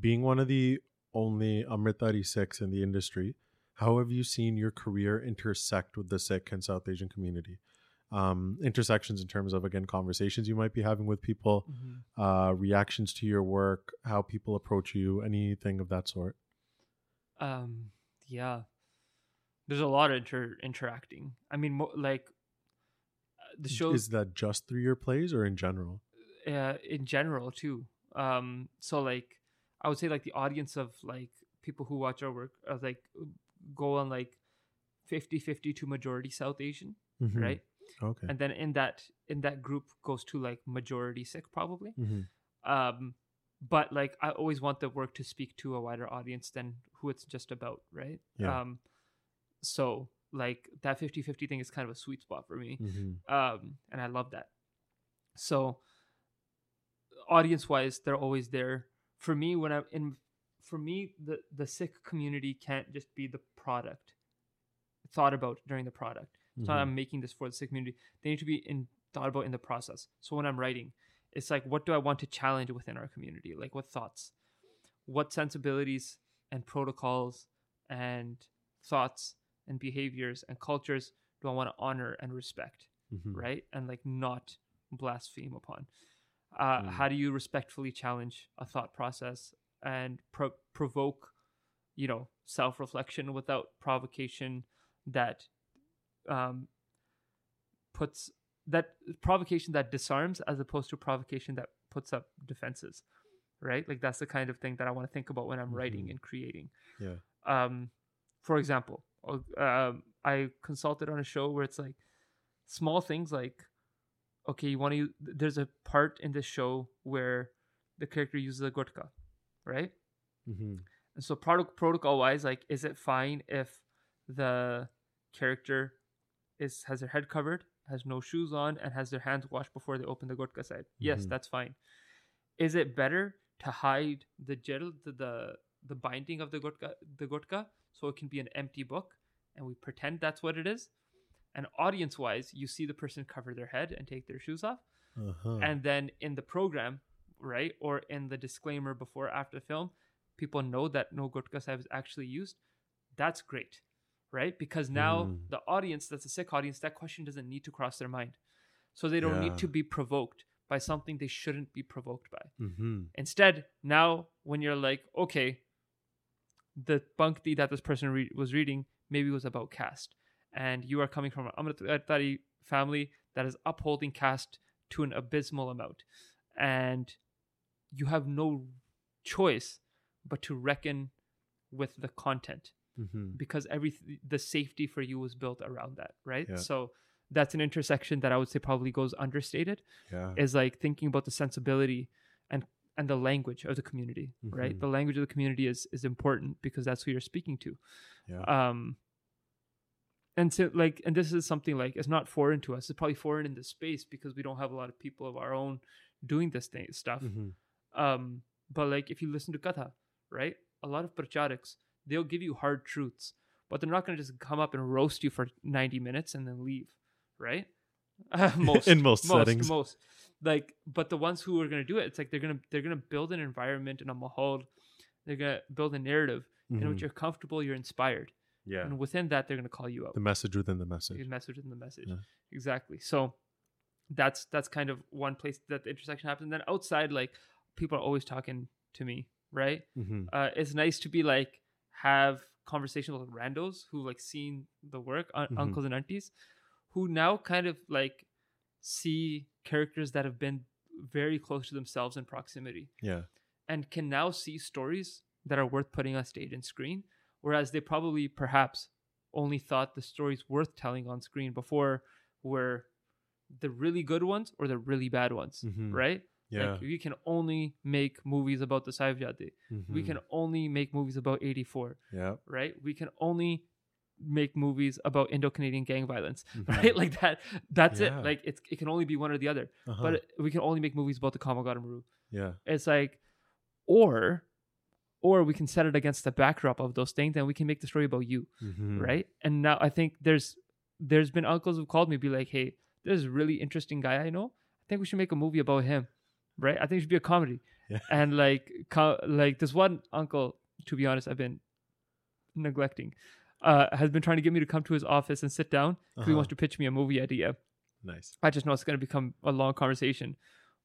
being one of the only Amritdhari Sikhs in the industry, how have you seen your career intersect with the Sikh and South Asian community? Um, intersections in terms of again conversations you might be having with people, uh, reactions to your work, how people approach you, anything of that sort. Um, yeah, there's a lot of inter- interacting. I mean, mo- like uh, the show Is that just through your plays or in general? uh, in general too. Um, so like I would say like the audience of like people who watch our work are like go on like 50-50 to majority South Asian, Mhm. right? Okay. And then in that in that group goes to like majority Sikh probably. Mhm. Um, but like I always want the work to speak to a wider audience than who it's just about, right? Yeah. Um, so like that 50-50 thing is kind of a sweet spot for me Mhm. um, and I love that. So, audience wise, they're always there for me when I'm in. For me, the the Sikh community can't just be the product thought about during the product. It's not Mhm. I'm making this for the Sikh community. They need to be in thought about in the process. So when I'm writing, it's like, what do I want to challenge within our community? Like, what thoughts, what sensibilities and protocols and thoughts and behaviors and cultures do I want to honor and respect? Mhm. right and like not blaspheme upon uh, Mm. how do you respectfully challenge a thought process and pro- provoke you know self-reflection without provocation that um, puts that provocation that disarms as opposed to provocation that puts up defenses right like that's the kind of thing that i want to think about when i'm writing Mhm. and creating Yeah. um, for example, um, I consulted on a show where it's like small things like okay, you want to. There's a part in this show where the character uses a gutka, right? Mm-hmm. And so product protocol wise, like, is it fine if the character is has their head covered, has no shoes on, and has their hands washed before they open the gutka side? Yes, Mhm. that's fine. Is it better to hide the gel, the the, the binding of the gutka, the gutka, so it can be an empty book, and we pretend that's what it is? And audience wise, you see the person cover their head and take their shoes off Uh-huh. and then in the program right or in the disclaimer before after the film people know that no sahib is actually used that's great right because now Mm. the audience that's a Sikh audience that question doesn't need to cross their mind so they don't Yeah. need to be provoked by something they shouldn't be provoked by mm-hmm. instead now when you're like okay the pankti that this person re- was reading maybe was about caste and you are coming from an Amritdhari family that is upholding caste to an abysmal amount and you have no choice but to reckon with the content Mm-hmm. because every the safety for you was built around that right Yeah. so that's an intersection that i would say probably goes understated Yeah. is like thinking about the sensibility and and the language of the community right Mhm. the language of the community is is important because that's who you're speaking to Yeah. um and so like and this is something like it's not foreign to us it's probably foreign in the space because we don't have a lot of people of our own doing this thing stuff Mhm. um but like if you listen to katha right a lot of prachariks they'll give you hard truths but they're not going to just come up and roast you for 90 minutes and then leave right most In most settings. most like but the ones who are going to do it it's like they're going to they're going to build an environment and a mahal they're going to build a narrative in Mhm. which you're comfortable you're inspired Yeah. and within that they're going to call you out The message within the message. the message in the message Yeah. exactly so that's that's kind of one place that the intersection happens and then outside like people are always talking to me right Mm-hmm. uh it's nice to be like have conversations with randos who like seen the work un- Mhm. uncles and aunties who now kind of like see characters that have been very close to themselves in proximity Yeah. and can now see stories that are worth putting on stage and screen whereas they probably perhaps only thought the stories worth telling on screen before were the really good ones or the really bad ones Mhm. right Yeah. like we can only make movies about the Sahibzade. we Mhm. can only make movies about 84 Yeah. right we can only make movies about indo-canadian gang violence Mhm. right like that that's Yeah. it like it's, it can only be one or the other Uh-huh. but we can only make movies about the Komagata yeah. it's like or or we can set it against the backdrop of those things and we can make the story about you Mhm. right and now i think there's there's been uncles who called me be like hey there's a really interesting guy i know i think we should make a movie about him right i think it should be a comedy Yeah. and like co- like this one uncle to be honest i've been neglecting uh has been trying to get me to come to his office and sit down because he Uh-huh. wants to pitch me a movie idea Nice. I just know it's going to become a long conversation.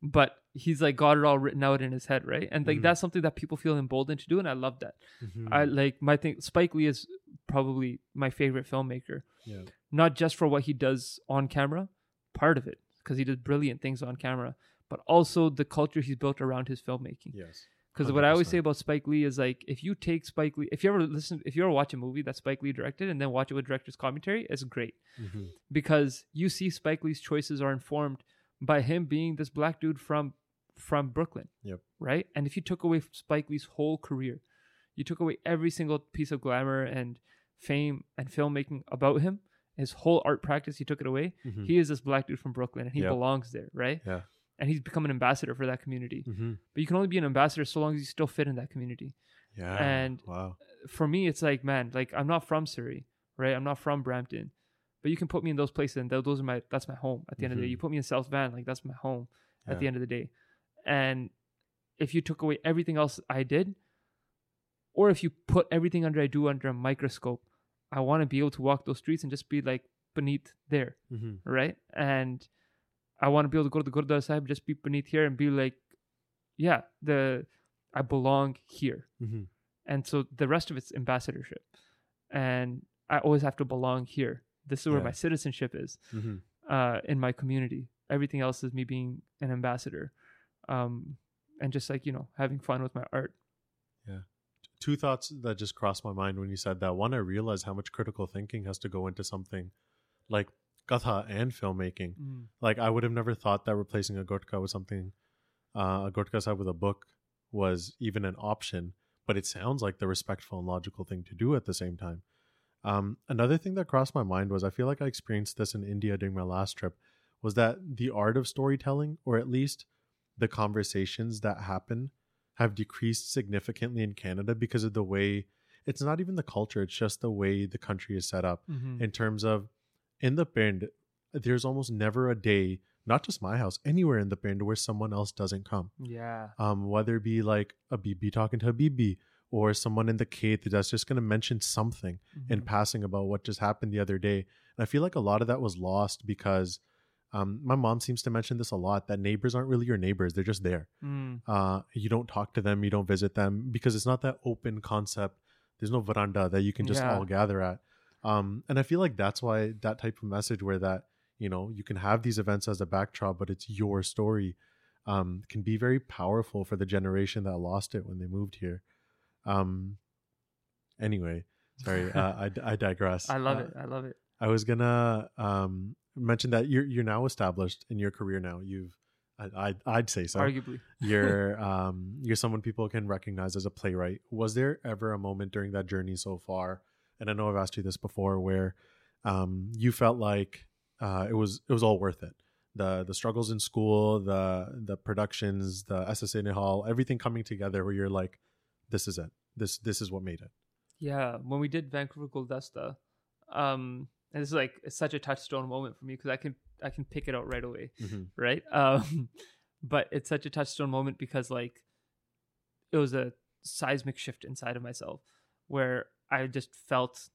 But he's like got it all written out in his head, right? And like Mhm. that's something that people feel emboldened to do, and I love that. Mhm. I like my thing. Spike Lee is probably my favorite filmmaker, yeah. not just for what he does on camera, part of it because he does brilliant things on camera, but also the culture he's built around his filmmaking. Yes. Because what I always say about Spike Lee is like if you take Spike Lee, if you ever listen, if you ever watch a movie that Spike Lee directed and then watch it with director's commentary, it's great Mhm. because you see Spike Lee's choices are informed by him being this black dude from from Brooklyn. Yep. Right? And if you took away Spike Lee's whole career, you took away every single piece of glamour and fame and filmmaking about him, his whole art practice, you took it away. Mhm. He is this black dude from Brooklyn and he Yep. belongs there, right? Yeah. And he's become an ambassador for that community. Mhm. But you can only be an ambassador so long as you still fit in that community Yeah. And- wow. for me, it's like, man, like I'm not from Surrey, right? I'm not from Brampton, but you can put me in those places, and those are my that's my home. At the end of the day, Mhm. you put me in South Van, like that's my home. At the end of the day, and if you took away everything else I did, or if you put everything under I do under a microscope, I want to be able to walk those streets and just be like beneath there, Mhm. right? And I want to be able to go to the Gurdwara Sahib, just be beneath here, and be like, yeah, the I belong here Mhm. and so the rest of it's ambassadorship and i always have to belong here this is where Yeah. my citizenship is Mhm. uh, in my community everything else is me being an ambassador um, and just like you know having fun with my art Yeah. Two thoughts that just crossed my mind when you said that. One, I realized how much critical thinking has to go into something like katha and filmmaking. Mm. Like I would have never thought that replacing a gutka with something, uh, a gutka side with a book was even an option. But it sounds like the respectful and logical thing to do at the same time. Um, another thing that crossed my mind was I feel like I experienced this in India during my last trip was that the art of storytelling, or at least the conversations that happen, have decreased significantly in Canada because of the way it's not even the culture, it's just the way the country is set up Mhm. in terms of in the Pind, there's almost never a day, not just my house, anywhere in the Pind where someone else doesn't come. Yeah. Um, whether it be like a BB talking to a BB or someone in the Kate that's just going to mention something in Mhm. passing about what just happened the other day. And I feel like a lot of that was lost because um, my mom seems to mention this a lot that neighbors aren't really your neighbors, they're just there. Mm. Uh, you don't talk to them, you don't visit them because it's not that open concept. There's no veranda that you can just Yeah. all gather at. Um, and I feel like that's why that type of message where that, you know, you can have these events as a backdrop, but it's your story, um, can be very powerful for the generation that lost it when they moved here. Um, anyway, sorry, uh, I, I digress. I love Uh, it. I love it. I was gonna um, mention that you're you're now established in your career. Now you've, I, I'd, I'd say so. Arguably. You're um, you're someone people can recognize as a playwright. Was there ever a moment during that journey so far? And I know I've asked you this before, where um, you felt like uh, it was it was all worth it. The the struggles in school, the the productions, the SSN Hall, everything coming together, where you're like, this is it. This this is what made it. Yeah, when we did Vancouver Guldasta, um, and this is like it's such a touchstone moment for me because I can I can pick it out right away, right? Um, but it's such a touchstone moment because like it was a seismic shift inside of myself where I just felt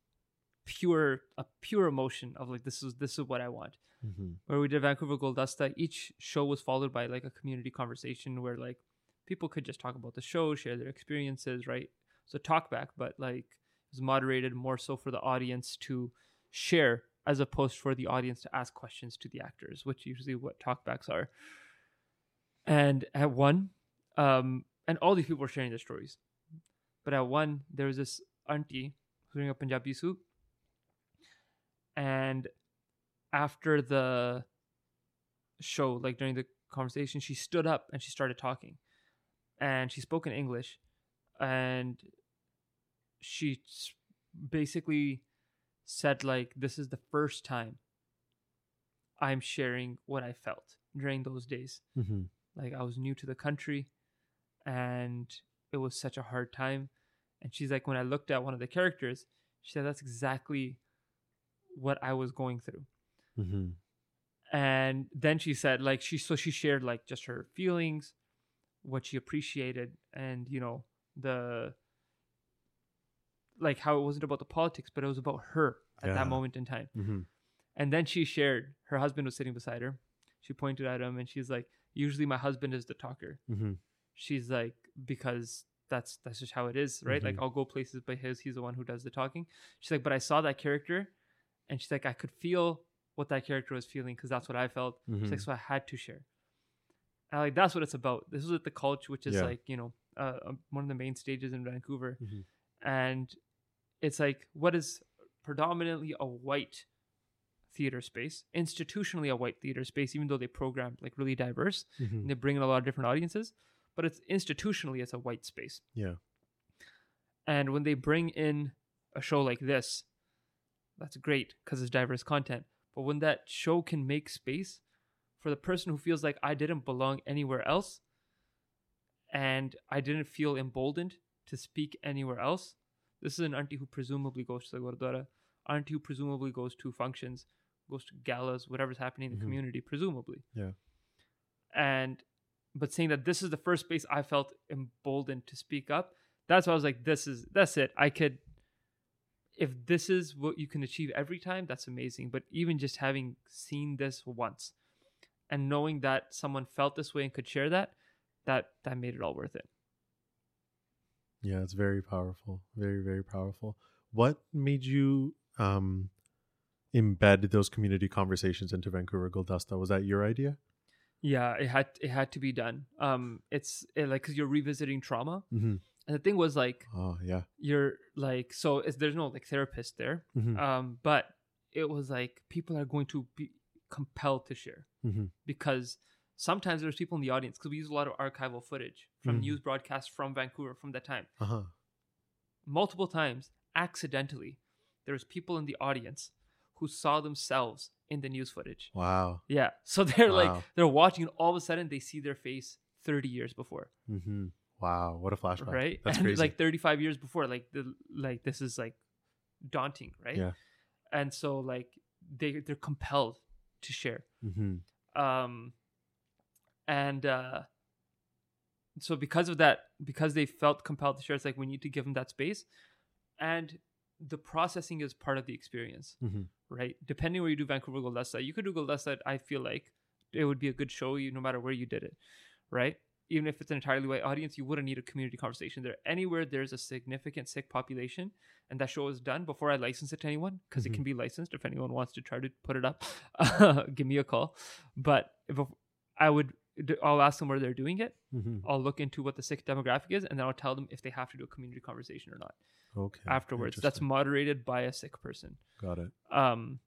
pure a pure emotion of like this is this is what I want. Mm-hmm. Where we did Vancouver Guldasta, each show was followed by like a community conversation where like people could just talk about the show, share their experiences, right? So talk back, but like it was moderated more so for the audience to share as opposed for the audience to ask questions to the actors, which usually what talkbacks are. And at one, um, and all these people were sharing their stories. But at one, there was this auntie who's wearing a Punjabi suit. And after the show, like during the conversation, she stood up and she started talking. And she spoke in English. And she basically said, like, this is the first time I'm sharing what I felt during those days Mm-hmm. like I was new to the country and it was such a hard time. And she's like, when I looked at one of the characters, she said, that's exactly what I was going through. Mm-hmm. And then she said, like, she, so she shared like just her feelings, what she appreciated, and, you know, the, like how it wasn't about the politics, but it was about her at Yeah. that moment in time. Mm-hmm. And then she shared her husband was sitting beside her. She pointed at him and she's like, Usually my husband is the talker. Mm-hmm. She's like, because that's that's just how it is, right? Like Mhm. I'll go places by his, he's the one who does the talking. She's like, but I saw that character and she's like, I could feel what that character was feeling because that's what I felt. She's Mm-hmm. like, so I had to share. And like that's what it's about. This is at the Cultch, which is Yeah. like, you know, uh, um, one of the main stages in Vancouver. Mhm. And it's like what is predominantly a white theater space, institutionally a white theater space, even though they program like really diverse Mm-hmm. and they bring in a lot of different audiences, but it's institutionally it's a white space. Yeah. And when they bring in a show like this, that's great because it's diverse content. But when that show can make space for the person who feels like I didn't belong anywhere else and I didn't feel emboldened to speak anywhere else, this is an auntie who presumably goes to the Gurdwara, auntie who presumably goes to functions, goes to galas, whatever's happening in the Mhm. community, presumably. Yeah. And but saying that this is the first space I felt emboldened to speak up, that's why I was like, this is that's it. I could if this is what you can achieve every time, that's amazing. But even just having seen this once and knowing that someone felt this way and could share that, that that made it all worth it. Yeah, it's very powerful. Very, very powerful. What made you um embed those community conversations into Vancouver Guldasta? Was that your idea? Yeah, it had it had to be done. Um, it's it, like because you're revisiting trauma, Mm-hmm. and the thing was like Oh yeah. you're like so there's no like therapist there, Mm-hmm. um, but it was like people are going to be compelled to share Mhm. because sometimes there's people in the audience because we use a lot of archival footage from Mhm. news broadcasts from Vancouver from that time. Uh huh. Multiple times, accidentally, there was people in the audience who saw themselves in the news footage. Wow. Yeah, so they're Wow. like they're watching, and all of a sudden they see their face 30 years before, Mm-hmm. Wow. What a flashback. right? That's and crazy. like 35 years before, like the like this is like daunting, right? Yeah. And so like they they're compelled to share. mm-hmm. um and uh so because of that because they felt compelled to share it's like we need to give them that space and the processing is part of the experience Mhm. right? Depending where you do vancouver Guldasta you could do Guldasta i feel like it would be a good show you no matter where you did it right? Even if it's an entirely white audience you wouldn't need a community conversation there. Anywhere there's a significant Sikh population and that show is done before i license it to anyone because Mhm. it can be licensed. If anyone wants to try to put it up give me a call. But if i would i'll ask them where they're doing it Mm-hmm. i'll look into what the Sikh demographic is and then i'll tell them if they have to do a community conversation or not Okay. afterwards that's moderated by a Sikh person got it. um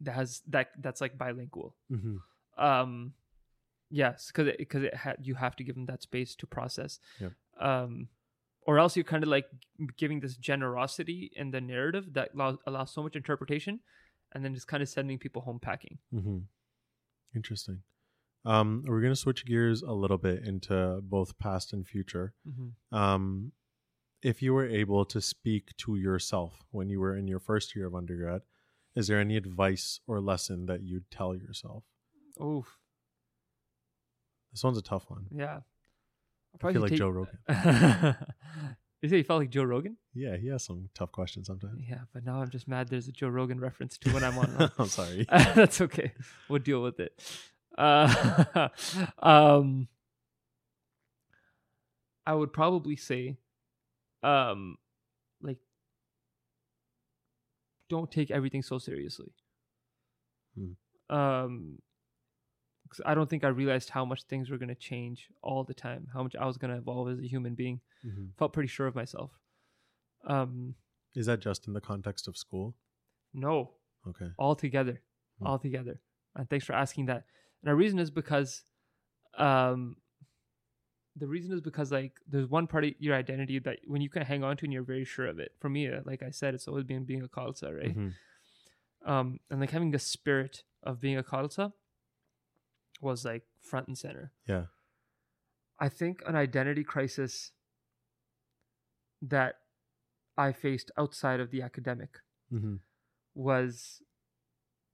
that has that that's like bilingual Mm-hmm. um yes because it, because it ha- you have to give them that space to process Yeah. um or else you're kind of like giving this generosity in the narrative that allows, allows so much interpretation and then just kind of sending people home packing Mm-hmm. Interesting. Um, we're gonna switch gears a little bit into both past and future. Um, if you were able to speak to yourself when you were in your first year of undergrad, is there any advice or lesson that you'd tell yourself? oh This one's a tough one. yeah I feel like Joe Rogan. you say you felt like joe rogan Yeah, he has some tough questions sometimes. yeah but now i'm just mad there's a joe rogan reference to when i'm on I'm sorry. that's okay. We'll deal with it. Uh, um, I would probably say, um, like, don't take everything so seriously. Hmm. Um, 'cause I don't think I realized how much things were gonna change all the time. How much I was gonna evolve as a human being. Mhm. Felt pretty sure of myself. Um, Is that just in the context of school? no, Okay. all together Hmm. all together and thanks for asking that and the reason is because um the reason is because like there's one part of your identity that when you can hang on to and you're very sure of it for me uh, like i said it's always been being a khalsa right Mhm. um and like having the spirit of being a khalsa was like front and center Yeah. I think an identity crisis that I faced outside of the academic Mm-hmm. was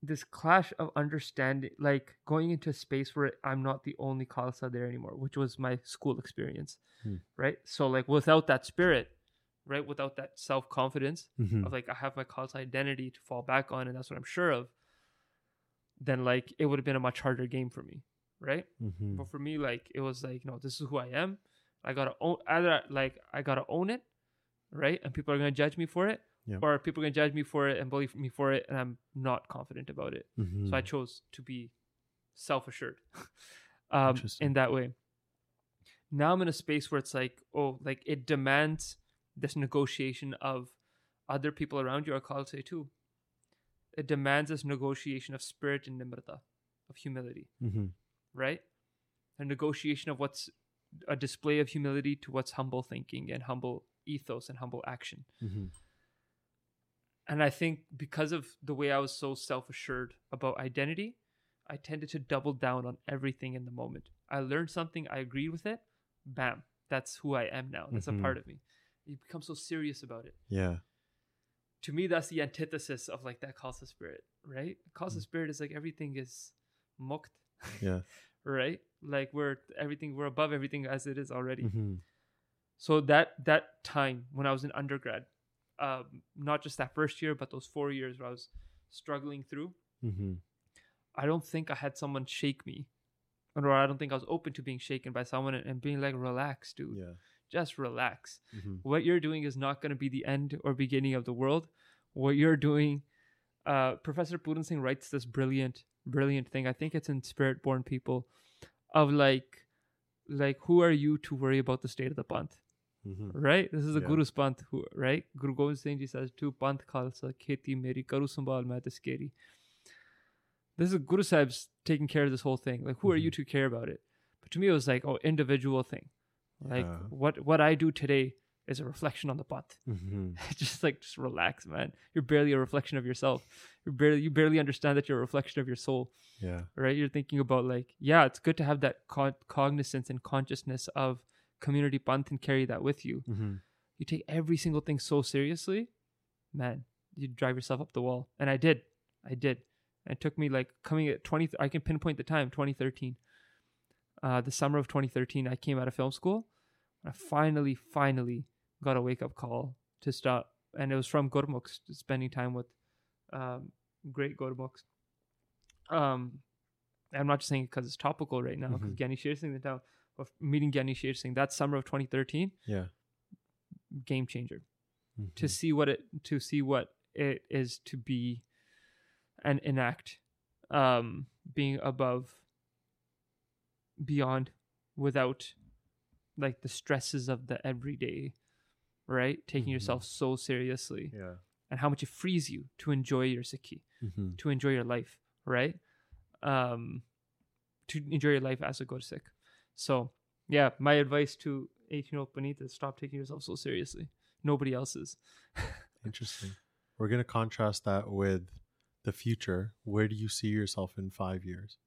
this clash of understanding, like going into a space where I'm not the only Khalsa there anymore, which was my school experience, Hmm. right? So, like, without that spirit, right, without that self confidence Mm-hmm. of like I have my Khalsa identity to fall back on, and that's what I'm sure of, then like it would have been a much harder game for me, right? Mm-hmm. But for me, like it was like, no, this is who I am. I gotta own either like I gotta own it, right? And people are gonna judge me for it, Yeah. or people gonna judge me for it and bully me for it, and I'm not confident about it. Mm-hmm. So I chose to be self assured, um, in that way. Now I'm in a space where it's like, oh, like it demands this negotiation of other people around you are called to too. It demands this negotiation of spirit and nimrata, of humility mm-hmm. right? A negotiation of what's a display of humility to what's humble thinking and humble ethos and humble action. Mm-hmm. And I think because of the way I was so self assured about identity, I tended to double down on everything in the moment. I learned something, I agreed with it, bam, that's who I am now. That's Mhm. a part of me. You become so serious about it. Yeah. To me, that's the antithesis of like that Khalsa spirit, right? Khalsa Mm. spirit is like everything is mukt, Yeah. right? Like we're everything, we're above everything as it is already. Mm-hmm. so that that time when i was in undergrad um, not just that first year but those four years where i was struggling through Mm-hmm. i don't think i had someone shake me or i don't think i was open to being shaken by someone and, being like relax dude Yeah. just relax Mm-hmm. what you're doing is not going to be the end or beginning of the world what you're doing uh, professor Puran Singh writes this brilliant brilliant thing i think it's in spirit born people of like like who are you to worry about the state of the Panth Mhm. right? This is the Yeah. Guru's Panth, who, right? Guru Gobind Singh Ji says, "Tu Panth Khalsa, Kheti Meri, Karu Sambal Main Taskeri." This is Guru Sahib's taking care of this whole thing. Like, who are you Mhm. to care about it? But to me, it was like, oh, individual thing. Like, Yeah. what what I do today is a reflection on the Panth. Mhm. just like just relax, man. You're barely a reflection of yourself. You're barely you barely understand that you're a reflection of your soul Yeah. right? You're thinking about like, yeah, it's good to have that co- cognizance and consciousness of community panth and carry that with you. Mhm. You take every single thing so seriously, man, you drive yourself up the wall. And I did, I did. And it took me like coming at 20, I can pinpoint the time, 2013. Uh, the summer of 2013, I came out of film school. I finally, finally got a wake up call to stop. And it was from Gurmukhs, spending time with um, great Gurmukhs. Um, I'm not just saying it because it's topical right now, because Mhm. Gyani Sher Singh, the town of meeting Gyani Sher Singh, that summer of 2013, Yeah. game changer Mhm. to see what it to see what it is to be and enact um being above beyond without like the stresses of the everyday right taking Mhm. yourself so seriously Yeah. and how much it frees you to enjoy your sikhi Mhm. to enjoy your life right um to enjoy your life as a gursikh so yeah my advice to 18 year old Paneet is stop taking yourself so seriously nobody else's Interesting. We're going to contrast that with the future. Where do you see yourself in five years?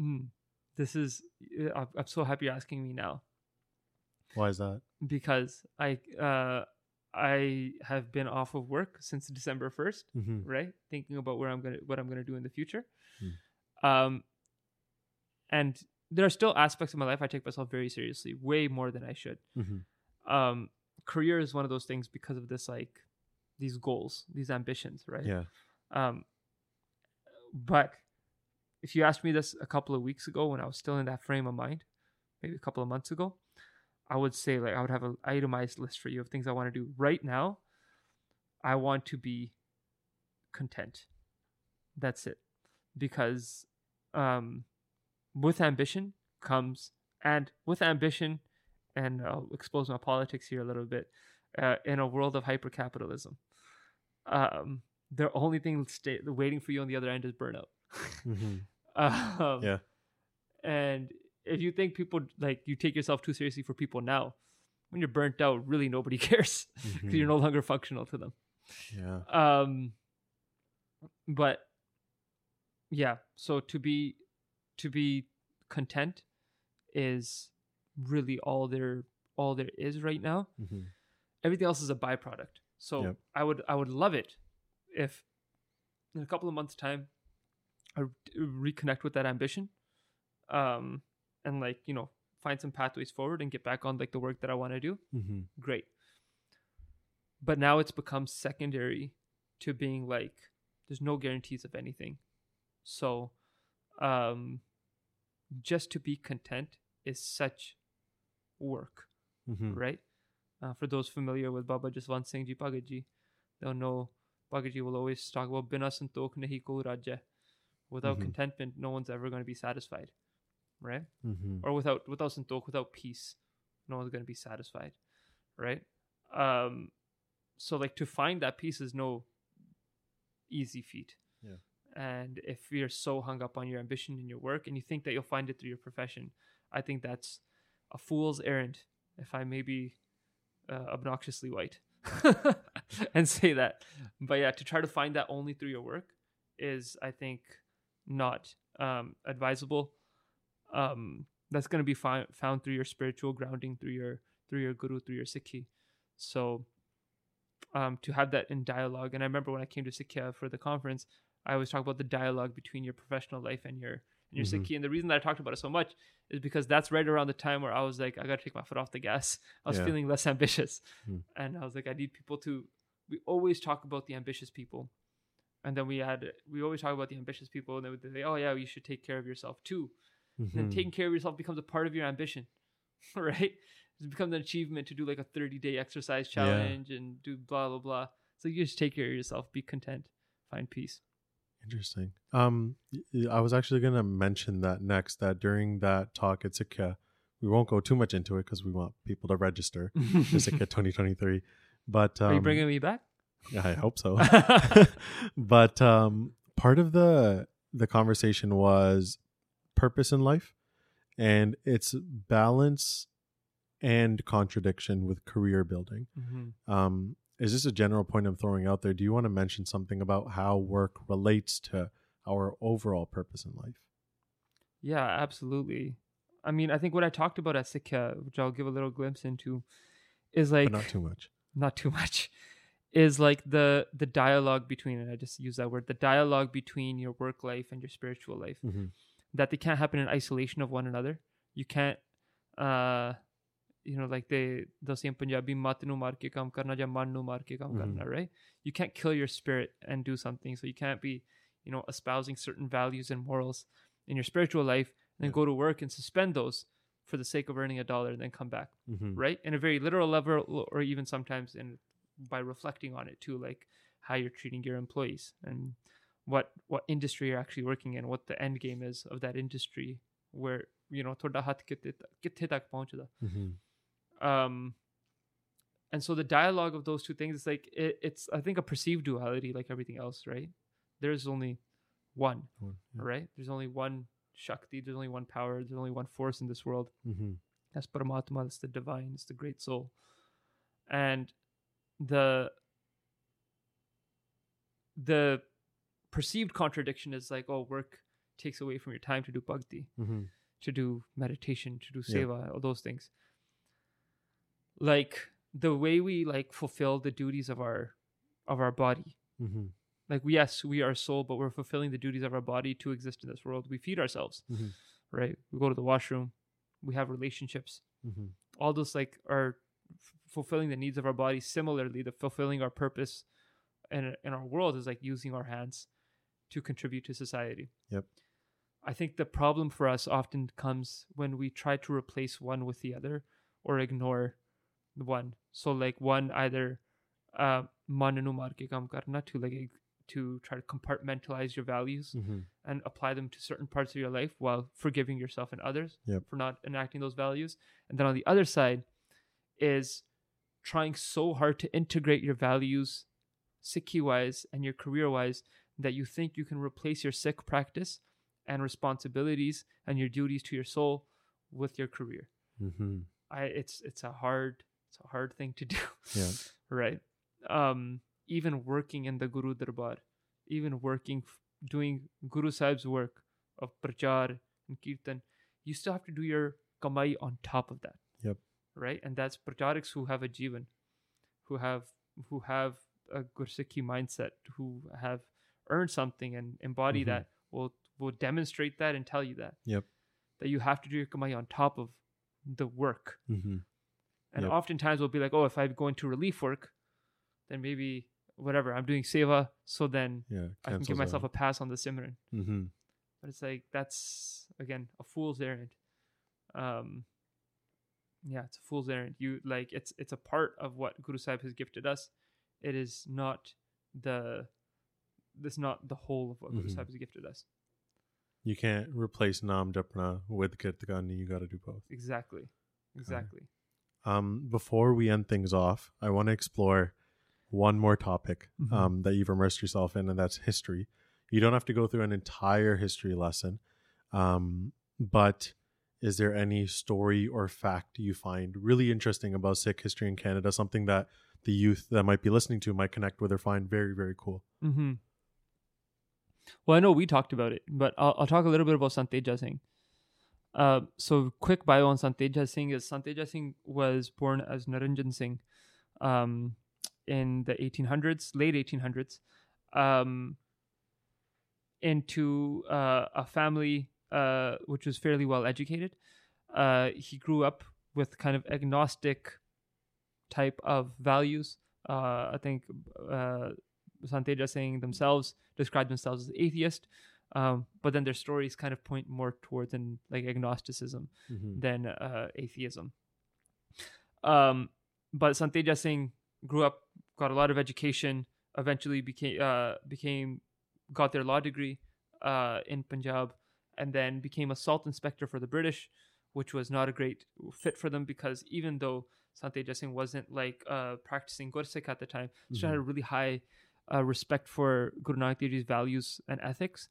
Mm. This is I'm I'm so happy you're asking me now Why is that? because I uh I have been off of work since December 1st, Mm-hmm. right? Thinking about where I'm going to what I'm going to do in the future. Hmm. Um and there are still aspects of my life I take myself very seriously, way more than I should. Mm-hmm. Um career is one of those things because of this like these goals, these ambitions, right? Yeah. Um, but if you asked me this a couple of weeks ago when I was still in that frame of mind, maybe a couple of months ago, I would say like I would have an itemized list for you of things I want to do right now. I want to be content. That's it. Because um, with ambition comes, and with ambition, and I'll expose my politics here a little bit, uh, in a world of hypercapitalism, um, the only thing stay, waiting for you on the other end is burnout. Mm-hmm. um, Yeah. And if you think people like you take yourself too seriously for people now, when you're burnt out, really nobody cares because Mhm. you're no longer functional to them. Yeah. Um, but yeah, so to be to be content is really all there all there is right now. Mm-hmm. Everything else is a byproduct. So Yep. I would I would love it if in a couple of months time I reconnect with that ambition, um, and like you know find some pathways forward and get back on like the work that I want to do Mm-hmm. great. But now it's become secondary to being like there's no guarantees of anything. So um just to be content is such work, Mm-hmm. right? Uh, for those familiar with Baba Jaswant Singh Ji Bhagat they'll know Bhagat will always talk about Bina Santokh Nahi Ko Rajya. Without Mhm. contentment, no one's ever going to be satisfied, right? Mm-hmm. or without without santokh, without peace, no one's gonna be satisfied, right? Um, so like to find that peace is no easy feat. Yeah. And if you're so hung up on your ambition in your work and you think that you'll find it through your profession, I think that's a fool's errand. If I may be uh, obnoxiously white and say that, but yeah, to try to find that only through your work is, I think, not um, advisable um, that's going to be fi- found through your spiritual grounding, through your through your guru, through your sikhi. So, um, to have that in dialogue, and I remember when I came to Sikhya for the conference, I always talk about the dialogue between your professional life and your and your Mhm. sikhi. And the reason that I talked about it so much is because that's right around the time where I was like, I got to take my foot off the gas. I was Yeah. feeling less ambitious, Hmm. and I was like, I need people to. We always talk about the ambitious people, and then we had we always talk about the ambitious people, and they would say, oh yeah, you should take care of yourself too Mm-hmm. then taking care of yourself becomes a part of your ambition right it becomes an achievement to do like a 30 day exercise Yeah. challenge and do blah blah blah so you just take care of yourself be content find peace Interesting. Um, I was actually going to mention that next. That during that talk at Sikha, we won't go too much into it because we want people to register for Sikha 2023. But um, Are you bringing me back? yeah, I hope so. but um, part of the the conversation was purpose in life and its balance and contradiction with career building. Mhm. Um, is this a general point I'm throwing out there? Do you want to mention something about how work relates to our overall purpose in life? Yeah, absolutely. I mean, I think what I talked about at Sikha, which I'll give a little glimpse into, is like but not too much. not too much is like the the dialogue between and i just use that word the dialogue between your work life and your spiritual life Mm-hmm. that they can't happen in isolation of one another you can't uh you know like they they'll say in punjabi mat nu maar ke kam karna ya man nu maar ke kam Mhm. karna right you can't kill your spirit and do something so you can't be you know espousing certain values and morals in your spiritual life and then Yeah. go to work and suspend those for the sake of earning a dollar and then come back Mm-hmm. right in a very literal level or even sometimes in by reflecting on it too like how you're treating your employees and what what industry you're actually working in what the end game is of that industry where you know ਤੁਹਾਡਾ ਹੱਥ ਕਿੱਥੇ ਤੱਕ- ਕਿੱਥੇ ਤੱਕ ਪਹੁੰਚਦਾ Mm-hmm. um and so the dialogue of those two things is like it, it's i think a perceived duality like everything else right there's only one right there's only one shakti there's only one power there's only one force in this world Mm-hmm. that's Paramatma, that's the divine, it's the great soul. And the the perceived contradiction is like, oh, work takes away from your time to do bhakti, Mm-hmm. to do meditation, to do Yeah. seva, all those things. Like the way we like fulfill the duties of our of our body. Mm-hmm. Like yes, we are soul, but we're fulfilling the duties of our body to exist in this world. We feed ourselves, Mhm. right? We go to the washroom, we have relationships, Mm-hmm. all those like are f- fulfilling the needs of our body similarly the fulfilling our purpose in, in our world is like using our hands to contribute to society Yep. i think the problem for us often comes when we try to replace one with the other or ignore one so like one either uh mananu maar ke kaam karna to like to try to compartmentalize your values Mm-hmm. and apply them to certain parts of your life while forgiving yourself and others Yep. for not enacting those values. And then on the other side is trying so hard to integrate your values, Sikhi wise and your career wise, that you think you can replace your Sikh practice and responsibilities and your duties to your soul with your career. Mm-hmm. I it's it's a hard it's a hard thing to do. Yeah. right. Um even working in the Guru Darbar, even working doing Guru Sahib's work of prachar and kirtan, you still have to do your kamai on top of that. Yep. Right? And that's prachariks who have a jivan, who have who have a Gursikhi mindset, who have earned something and embody Mhm. that will will demonstrate that and tell you that. Yep. That you have to do your kamai on top of the work. Mm-hmm. And Yep. oftentimes we'll be like, oh, if I'm going to relief work, then maybe whatever, I'm doing seva, so then Yeah. I can give myself a pass on the Simran. Mm-hmm. But it's like, that's, again, a fool's errand. Um, yeah, it's a fool's errand. You like it's it's a part of what Guru Sahib has gifted us. It is not the this not the whole of what Guru Mhm. Sahib has gifted us. You can't replace Nam Japna with Kirat Karni. You got to do both. Exactly. Exactly. Um, before we end things off, I want to explore one more topic Mhm. um, that you've immersed yourself in, and that's history. You don't have to go through an entire history lesson, um, but is there any story or fact you find really interesting about Sikh history in Canada? Something that the youth that might be listening to might connect with or find very, very cool. Mm-hmm. Well, I know we talked about it, but I'll, I'll talk a little bit about Sant Teja Singh. Uh, so, quick bio on Sant Teja Singh is Sant Teja Singh was born as Niranjan Singh um, in the 1800s, late 1800s, um, into uh, a family uh, which was fairly well educated. Uh, he grew up with kind of agnostic type of values. Uh, I think uh, Sant Teja Singh themselves described themselves as atheist, um, but then their stories kind of point more towards an like agnosticism Mm-hmm. than uh, atheism. Um, but Sant Teja Singh grew up, got a lot of education, eventually became uh, became got their law degree uh, in Punjab, and then became a salt inspector for the British which was not a great fit for them because even though Sant Teja Singh wasn't like uh, practicing Gursikh at the time, she had a really high uh, respect for Guru Nanak Dev Ji's values and ethics,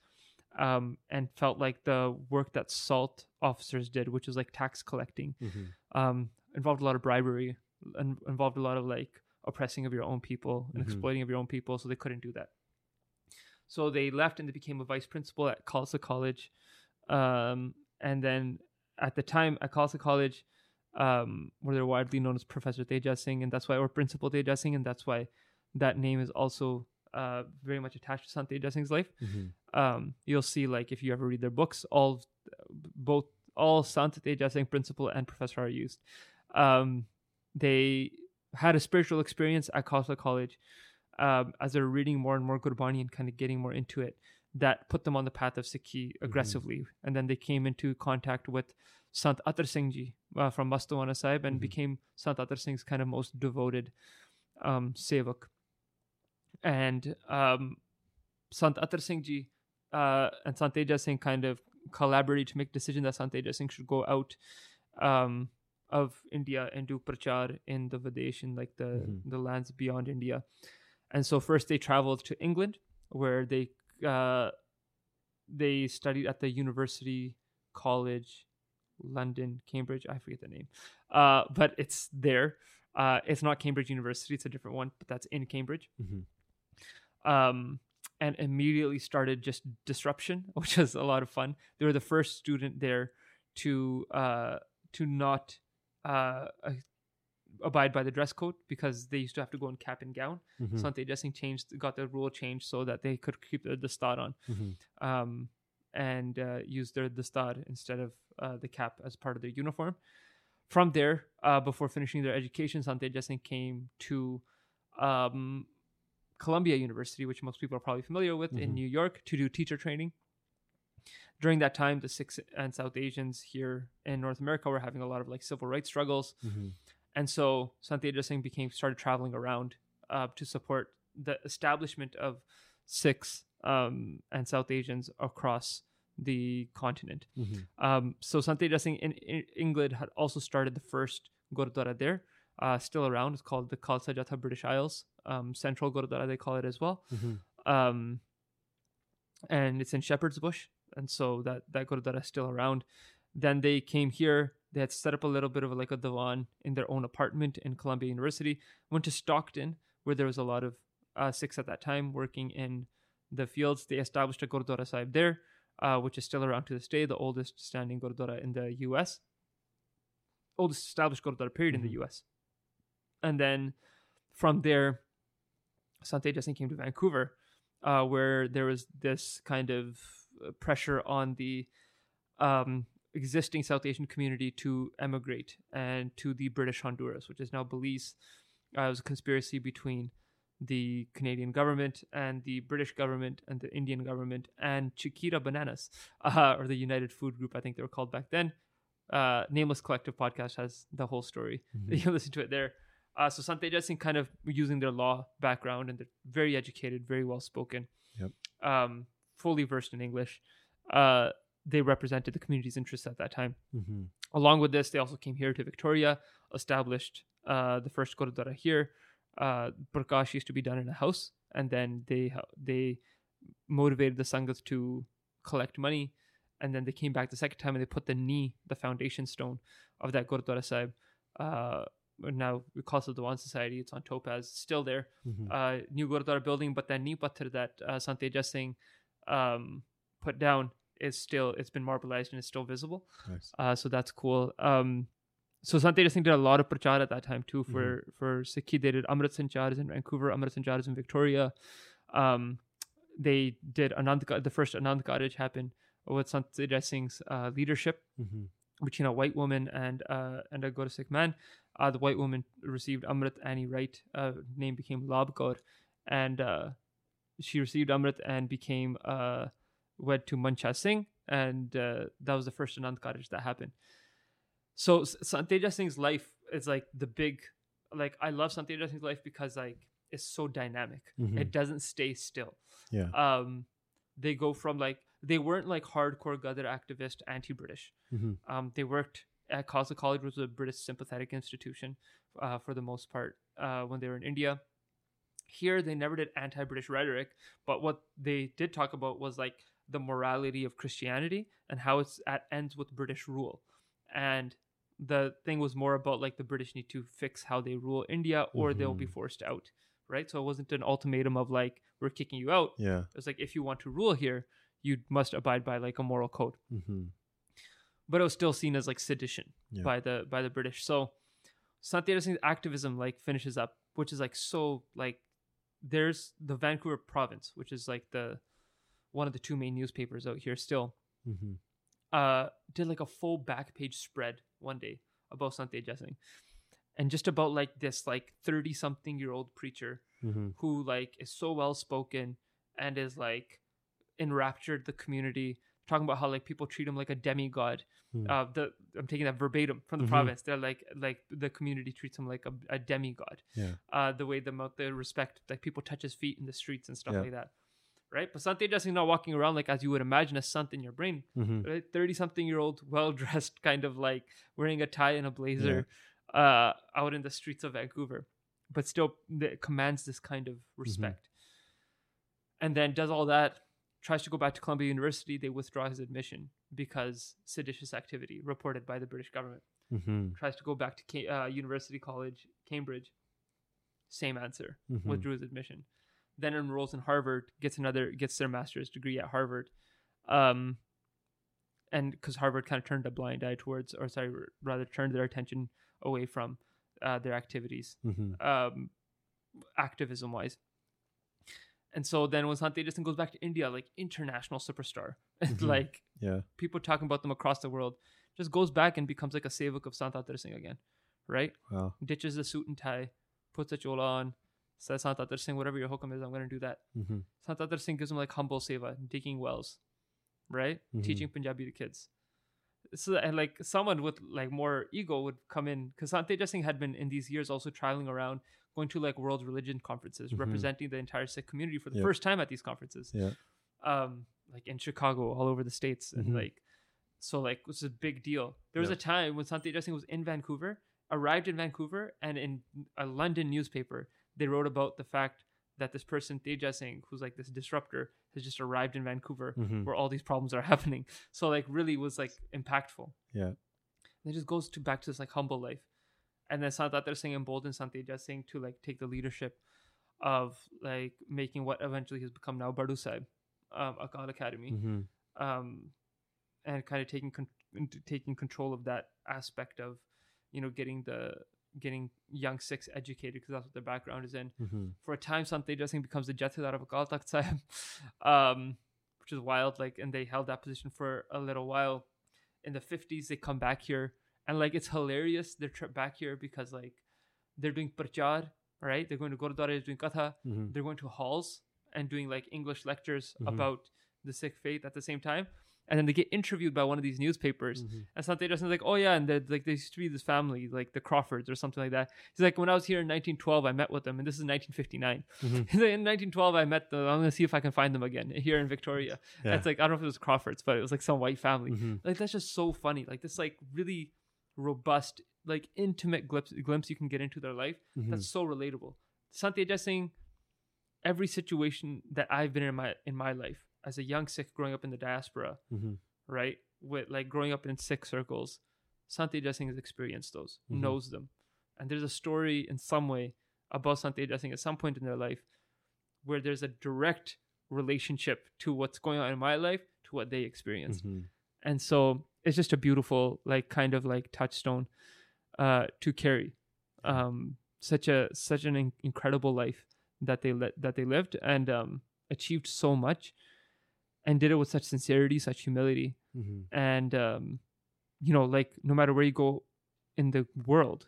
um, and felt like the work that SALT officers did, which was like tax collecting, um, involved a lot of bribery and involved a lot of like oppressing of your own people and Mhm. exploiting of your own people, so they couldn't do that. So they left and they became a vice principal at Khalsa College, um, and then at the time at Khalsa College, um, where they're widely known as Professor Teja Singh, and that's why, or Principal Teja Singh, and that's why that name is also uh, very much attached to Sant Teja Singh's life. Um, you'll see, like, if you ever read their books, all both all Sant Teja Singh Principal and Professor are used. Um, they had a spiritual experience at Khalsa College um, as they're reading more and more Gurbani and kind of getting more into it. That put them on the path of Sikhi aggressively, and then they came into contact with Sant Atar Singh ji uh, from Mastuana Sahib and Mhm. became Sant Atar Singh's kind of most devoted um, sevak. And um, Sant Atar Singh ji uh, and Sant Teja Singh kind of collaborated to make decision that Sant Teja Singh should go out um, of India and do prachar in the Videsh, in like the, Mhm. the lands beyond India. And so first they traveled to England, where they uh, they studied at the University College, London, Cambridge. I forget the name, uh, but it's there. Uh, it's not Cambridge University; it's a different one, but that's in Cambridge. Um, and immediately started just disruption, which was a lot of fun. They were the first student there to uh, to not uh, abide by the dress code because they used to have to go in cap and gown. Mhm. Sant Teja Singh changed, got the rule changed so that they could keep the, star on Mhm. um, and uh, use their dastaar instead of uh, the cap as part of their uniform. From there, uh, before finishing their education, Sant Teja Singh came to um, Columbia University, which most people are probably familiar with in Mhm. New York, to do teacher training. During that time, the Sikhs and South Asians here in North America were having a lot of like civil rights struggles. Mhm. And so Sant Teja Singh became started traveling around uh, to support the establishment of Sikhs um, and South Asians across the continent. Mhm. Um, so Sant Teja Singh in, in England had also started the first Gurdwara there, uh, still around. It's called the Khalsa Jatha British Isles um, Central Gurdwara, they call it as well. Mhm. Um, and it's in Shepherd's Bush, and so that that Gurdwara is still around. Then they came here. They had set up a little bit of like a divan in their own apartment in Columbia University. Went to Stockton, where there was a lot of uh, Sikhs at that time working in the fields. They established a Gurdwara Sahib there, uh, which is still around to this day, the oldest standing Gurdwara in the U.S. Oldest established Gurdwara period in Mhm. the U.S. And then from there, Sant Teja Singh came to Vancouver, uh, where there was this kind of uh, pressure on the um, existing South Asian community to emigrate and to the British Honduras, which is now Belize. Uh, it was a conspiracy between the Canadian government and the British government and the Indian government and Chiquita Bananas, uh, or the United Food Group, I think they were called back then. Uh, Nameless Collective podcast has the whole story. Mhm. You listen to it there. Uh, so Sant Teja Singh kind of using their law background and they're very educated, very well spoken, Yep. um, fully versed in English. Uh, they represented the community's interests at that time. Mhm. Along with this, they also came here to Victoria, established uh, the first Gurdwara here. Uh, Prakash used to be done in a house, and then they they motivated the sanghas to collect money, and then they came back the second time and they put the knee, the foundation stone of that Gurdwara Sahib. Uh, now we call it the Dewan Society. It's on Topaz, still there. Mhm. Uh, new Gurdwara building, but that knee pathar that uh, Sant Teja Singh um, put down is still it's been marbleized and it's still visible. Nice. Uh, so that's cool. Um, so Sant Teja Singh did a lot of prachar at that time too for for Sikhi. They did Amrit Sanchars in Vancouver, Amrit Sanchars in Victoria. Um, they did Anand the first Anand Karaj happened with Sant Teja Singh's uh, leadership Mhm. between a white woman and uh, and a Gursikh man. Uh, the white woman received Amrit Annie Wright. Uh, name became Lab Kaur, and uh, she received Amrit and became uh, wed to Mancha Singh, and uh, that was the first Anand Karaj that happened. So Sant Teja Singh's life is like the big, like I love Sant Teja Singh's life because like it's so dynamic. Mhm. It doesn't stay still Yeah. um they go from like they weren't like hardcore Gadar activist anti-british Mhm. um they worked at Khalsa College was a British sympathetic institution uh, for the most part uh, when they were in India. Here, they never did anti-British rhetoric, but what they did talk about was like the morality of Christianity and how it's at ends with British rule, and the thing was more about like the British need to fix how they rule India or they'll be Mhm. forced out, right? So it wasn't an ultimatum of like we're kicking you out. Yeah. It was like if you want to rule here, you must abide by like a moral code. Mm-hmm. But it was still seen as like sedition Yeah. by the by the British. So Sant Teja Singh's activism like finishes up, which is like so like there's the Vancouver province, which is like the one of the two main newspapers out here still Mm-hmm. uh, did like a full back page spread one day about Sant Teja Singh. And just about like this like 30 something year old preacher Mm-hmm. who like is so well spoken and is like enraptured the community, talking about how like people treat him like a demigod. Hmm. Uh, the I'm taking that verbatim from the Mhm. province. They're like like the community treats him like a, a demigod. Yeah. Uh, the way the the respect like people touch his feet in the streets and stuff Yeah. like that. Right, but Sant Teja Singh not walking around like as you would imagine a sant in your brain Mm-hmm. right? 30 something year old, well dressed, kind of like wearing a tie and a blazer uh, out in the streets of Vancouver, but still commands this kind of respect. And then does all that, tries to go back to Columbia University. They withdraw his admission because seditious activity reported by the British government. Mm-hmm. Tries to go back to uh, University College, Cambridge. Same answer Mhm. withdrew his admission. Then enrolls in Harvard, gets another, gets their master's degree at Harvard, um, and because Harvard kind of turned a blind eye towards, or sorry, rather turned their attention away from uh, their activities, Mm-hmm. um, activism wise. And so then when Sant Teja Singh goes back to India, like international superstar, and Mhm. like Yeah. people talking about them across the world, just goes back and becomes like a sevak of Sant Atar Singh again, right? Wow. ditches the suit and tie, puts a chola on, says Sant Atar Singh, whatever your hukam is, I'm going to do that. Mm-hmm. Sant Atar Singh gives him like humble seva, digging wells, right? Mhm. Teaching Punjabi to kids. So and like someone with like more ego would come in because Sant Teja Singh had been in these years also traveling around, going to like world religion conferences, Mhm. representing the entire Sikh community for the Yep. first time at these conferences. Yeah. Um, like in Chicago, all over the states, and Mhm. like so like it was a big deal. There was Yep. a time when Sant Teja Singh was in Vancouver, arrived in Vancouver, and in a London newspaper, they wrote about the fact that this person Teja Singh, who's like this disruptor, has just arrived in Vancouver Mm-hmm. where all these problems are happening. So like really was like impactful. Yeah. And it just goes to back to this like humble life. And then Sant Atar Singh emboldened Sant Teja Singh to like take the leadership of like making what eventually has become now Baru Sahib, um, Akal Academy Mm-hmm. um, and kind of taking con- taking control of that aspect of you know getting the getting young Sikhs educated because that's what their background is in. Mm-hmm. For a time, Sant Teja Singh becomes the Jathedar of Akal Takht Sahib, um, which is wild. Like, and they held that position for a little while. In the fifties, they come back here, and like it's hilarious. They're tri- back here because like they're doing prachar, right? They're going to Gurudwara, doing katha, Mm-hmm. they're going to halls and doing like English lectures Mhm. about the Sikh faith at the same time. And then they get interviewed by one of these newspapers. Mm-hmm. And Sant Teja Singh's like, oh yeah, and they're like, there used to be this family, like the Crawfords or something like that. He's like, when I was here in 1912, I met with them, and this is 1959. Mhm. He's like, in 1912, I met them. I'm gonna see if I can find them again here in Victoria. Yeah. It's like I don't know if it was Crawfords, but it was like some white family. Mm-hmm. Like that's just so funny. Like this, like really robust, like intimate glimpse glimpse you can get into their life Mm-hmm. that's so relatable. Sant Teja Singh every situation that I've been in my in my life as a young Sikh growing up in the diaspora, Mm-hmm. right? With like growing up in Sikh circles, Sant Teja Singh has experienced those, Mhm. knows them, and there's a story in some way about Sant Teja Singh at some point in their life where there's a direct relationship to what's going on in my life to what they experienced Mm-hmm. and so it's just a beautiful like kind of like touchstone uh to carry um such a such an in- incredible life that they let that they lived and um achieved so much and did it with such sincerity such humility Mm-hmm. and um you know like no matter where you go in the world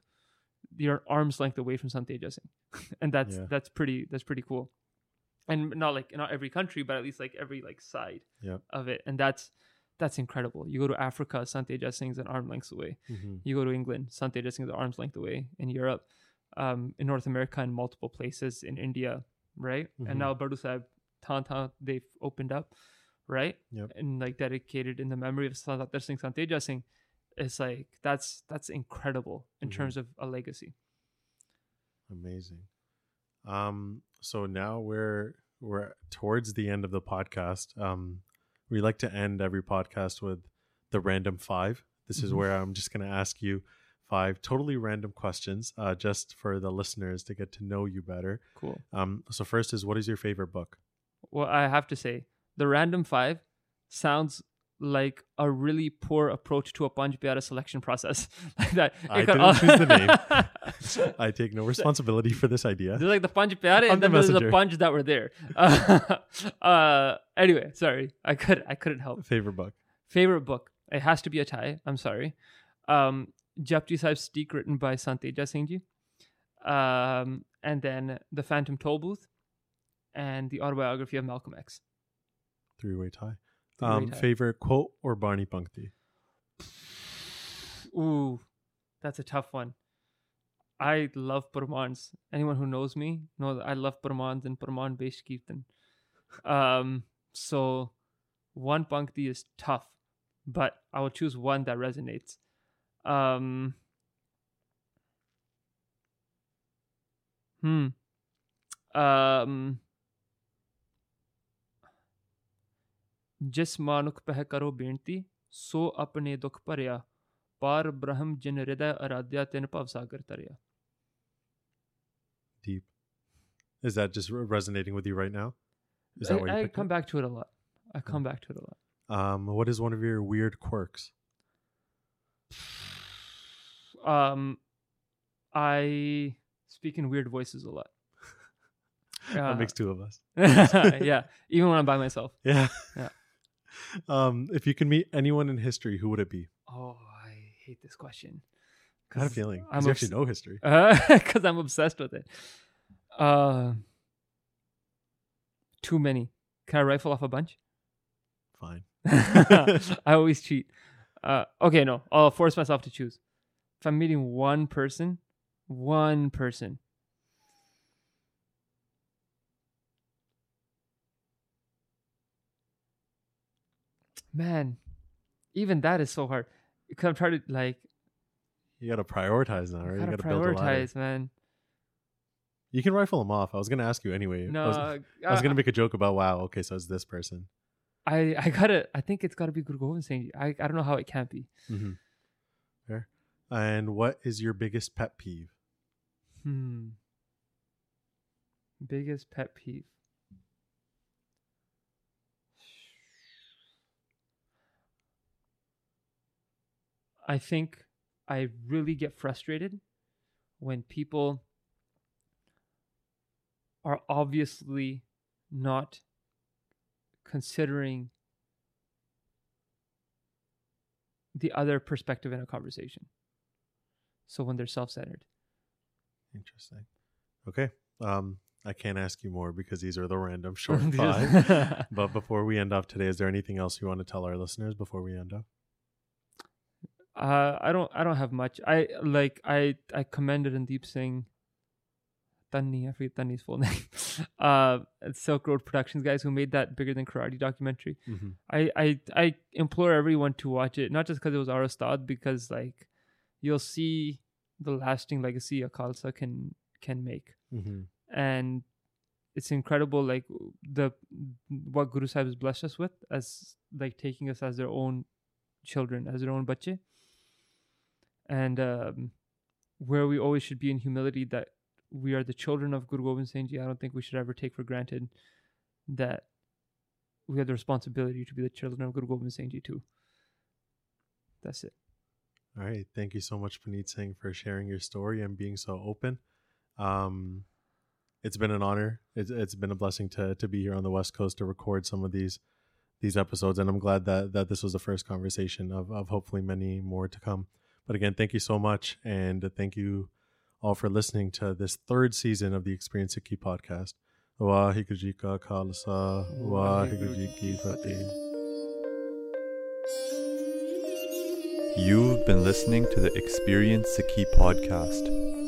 you're arm's length away from Sant Teja Singh and that's Yeah. that's pretty that's pretty cool and not like not every country but at least like every like side Yep. of it and that's that's incredible you go to africa sante Singh's an arm length away Mm-hmm. you go to england sante Singh's an arm's length away in europe um, in north america in multiple places in india right Mhm. and now baru sahib tanta they've opened up right Yep. and like dedicated in the memory of Sant Teja Singh Sant Teja Singh it's like that's that's incredible in Mhm. terms of a legacy. Amazing. Um, so now we're we're towards the end of the podcast. Um, we like to end every podcast with the random five. This is Mhm. where I'm just going to ask you five totally random questions, uh, just for the listeners to get to know you better. Cool. Um, so first is what is your favorite book? Well, I have to say, the random five sounds like a really poor approach to a Panj Pyare selection process. like that. I didn't choose the name. I take no responsibility for this idea. There's like the Panj Pyare, and the then there's the. Punch that were there. Uh, uh, anyway, sorry, I could I couldn't help. Favorite book? Favorite book? It has to be a tie. I'm sorry. Um, Japji Sahib Steek, written by Sant Teja Singh Ji. Um, and then The Phantom Toll Booth, and the autobiography of Malcolm X. Three way tie. Um, favorite quote or Barney Pankti? Ooh, that's a tough one. I love Purmans. Anyone who knows me knows I love Purmans and Purman based Kirtan. Um, so one Pankti is tough, but I will choose one that resonates. Um, hmm. Um, ਜਿਸ ਮਾਨੁਖ ਪਹਿ ਕਰੋ ਬੇਨਤੀ ਸੋ ਆਪਣੇ ਦੁਖ ਭਰਿਆ ਪਾਰ ਬ੍ਰਹਮ ਜਿਨ ਹਿਰਦੈ ਅਰਾਧਿਆ ਤਿਨ ਭਵ ਸਾਗਰ ਤਰਿਆ Deep. Is that just re- resonating with you right now? Is that I, why you I picked come it? back to it a lot. I come back to it a lot. Um, what is one of your weird quirks? Um, I speak in weird voices a lot. that Uh, makes two of us. yeah, even when I'm by myself. Yeah. Yeah. Um, if you can meet anyone in history, who would it be? Oh, I hate this question. I had a feeling. I'm obs- actually know history. because I'm obsessed with it. Uh, too many. Can I rifle off a bunch? Fine. I always cheat. Uh, okay, no, I'll force myself to choose. If I'm meeting one person, one person. Man, even that is so hard. Because I'm trying to like, You got to prioritize now, right? You gotta got to build a ladder. prioritize, man. You can rifle them off. I was going to ask you anyway. No, I was, uh, I was going to make a joke about, wow, okay, so it's this person. I I gotta. I think it's gotta be Guru Gobind Singh. I I don't know how it can't be. Mm-hmm. Fair. And what is your biggest pet peeve? Hmm. Biggest pet peeve. I think I really get frustrated when people are obviously not considering the other perspective in a conversation. So when they're self-centered. Interesting. Okay. Um, I can't ask you more because these are the random short five. but before we end off today, is there anything else you want to tell our listeners before we end off? Uh, I don't. I don't have much. I like. I I commended Deep Singh. Tanni, I forget Tanni's full name. Uh, Silk Road Productions guys who made that bigger than karate documentary. Mm-hmm. I I I implore everyone to watch it, not just because it was our because like you'll see the lasting legacy a Khalsa can can make, Mm-hmm. and it's incredible. Like the what Guru Sahib has blessed us with as like taking us as their own children, as their own bache, and um, where we always should be in humility that we are the children of Guru Gobind Singh Ji. I don't think we should ever take for granted that we have the responsibility to be the children of Guru Gobind Singh Ji too. That's it. All right. Thank you so much, Paneet Singh, for sharing your story and being so open. Um, it's been an honor. It's, it's been a blessing to to be here on the West Coast to record some of these these episodes, and I'm glad that that this was the first conversation of of hopefully many more to come. But again, thank you so much, and thank you all for listening to this third season of the Experience Sikhi podcast. You've been listening to the Experience Sikhi podcast.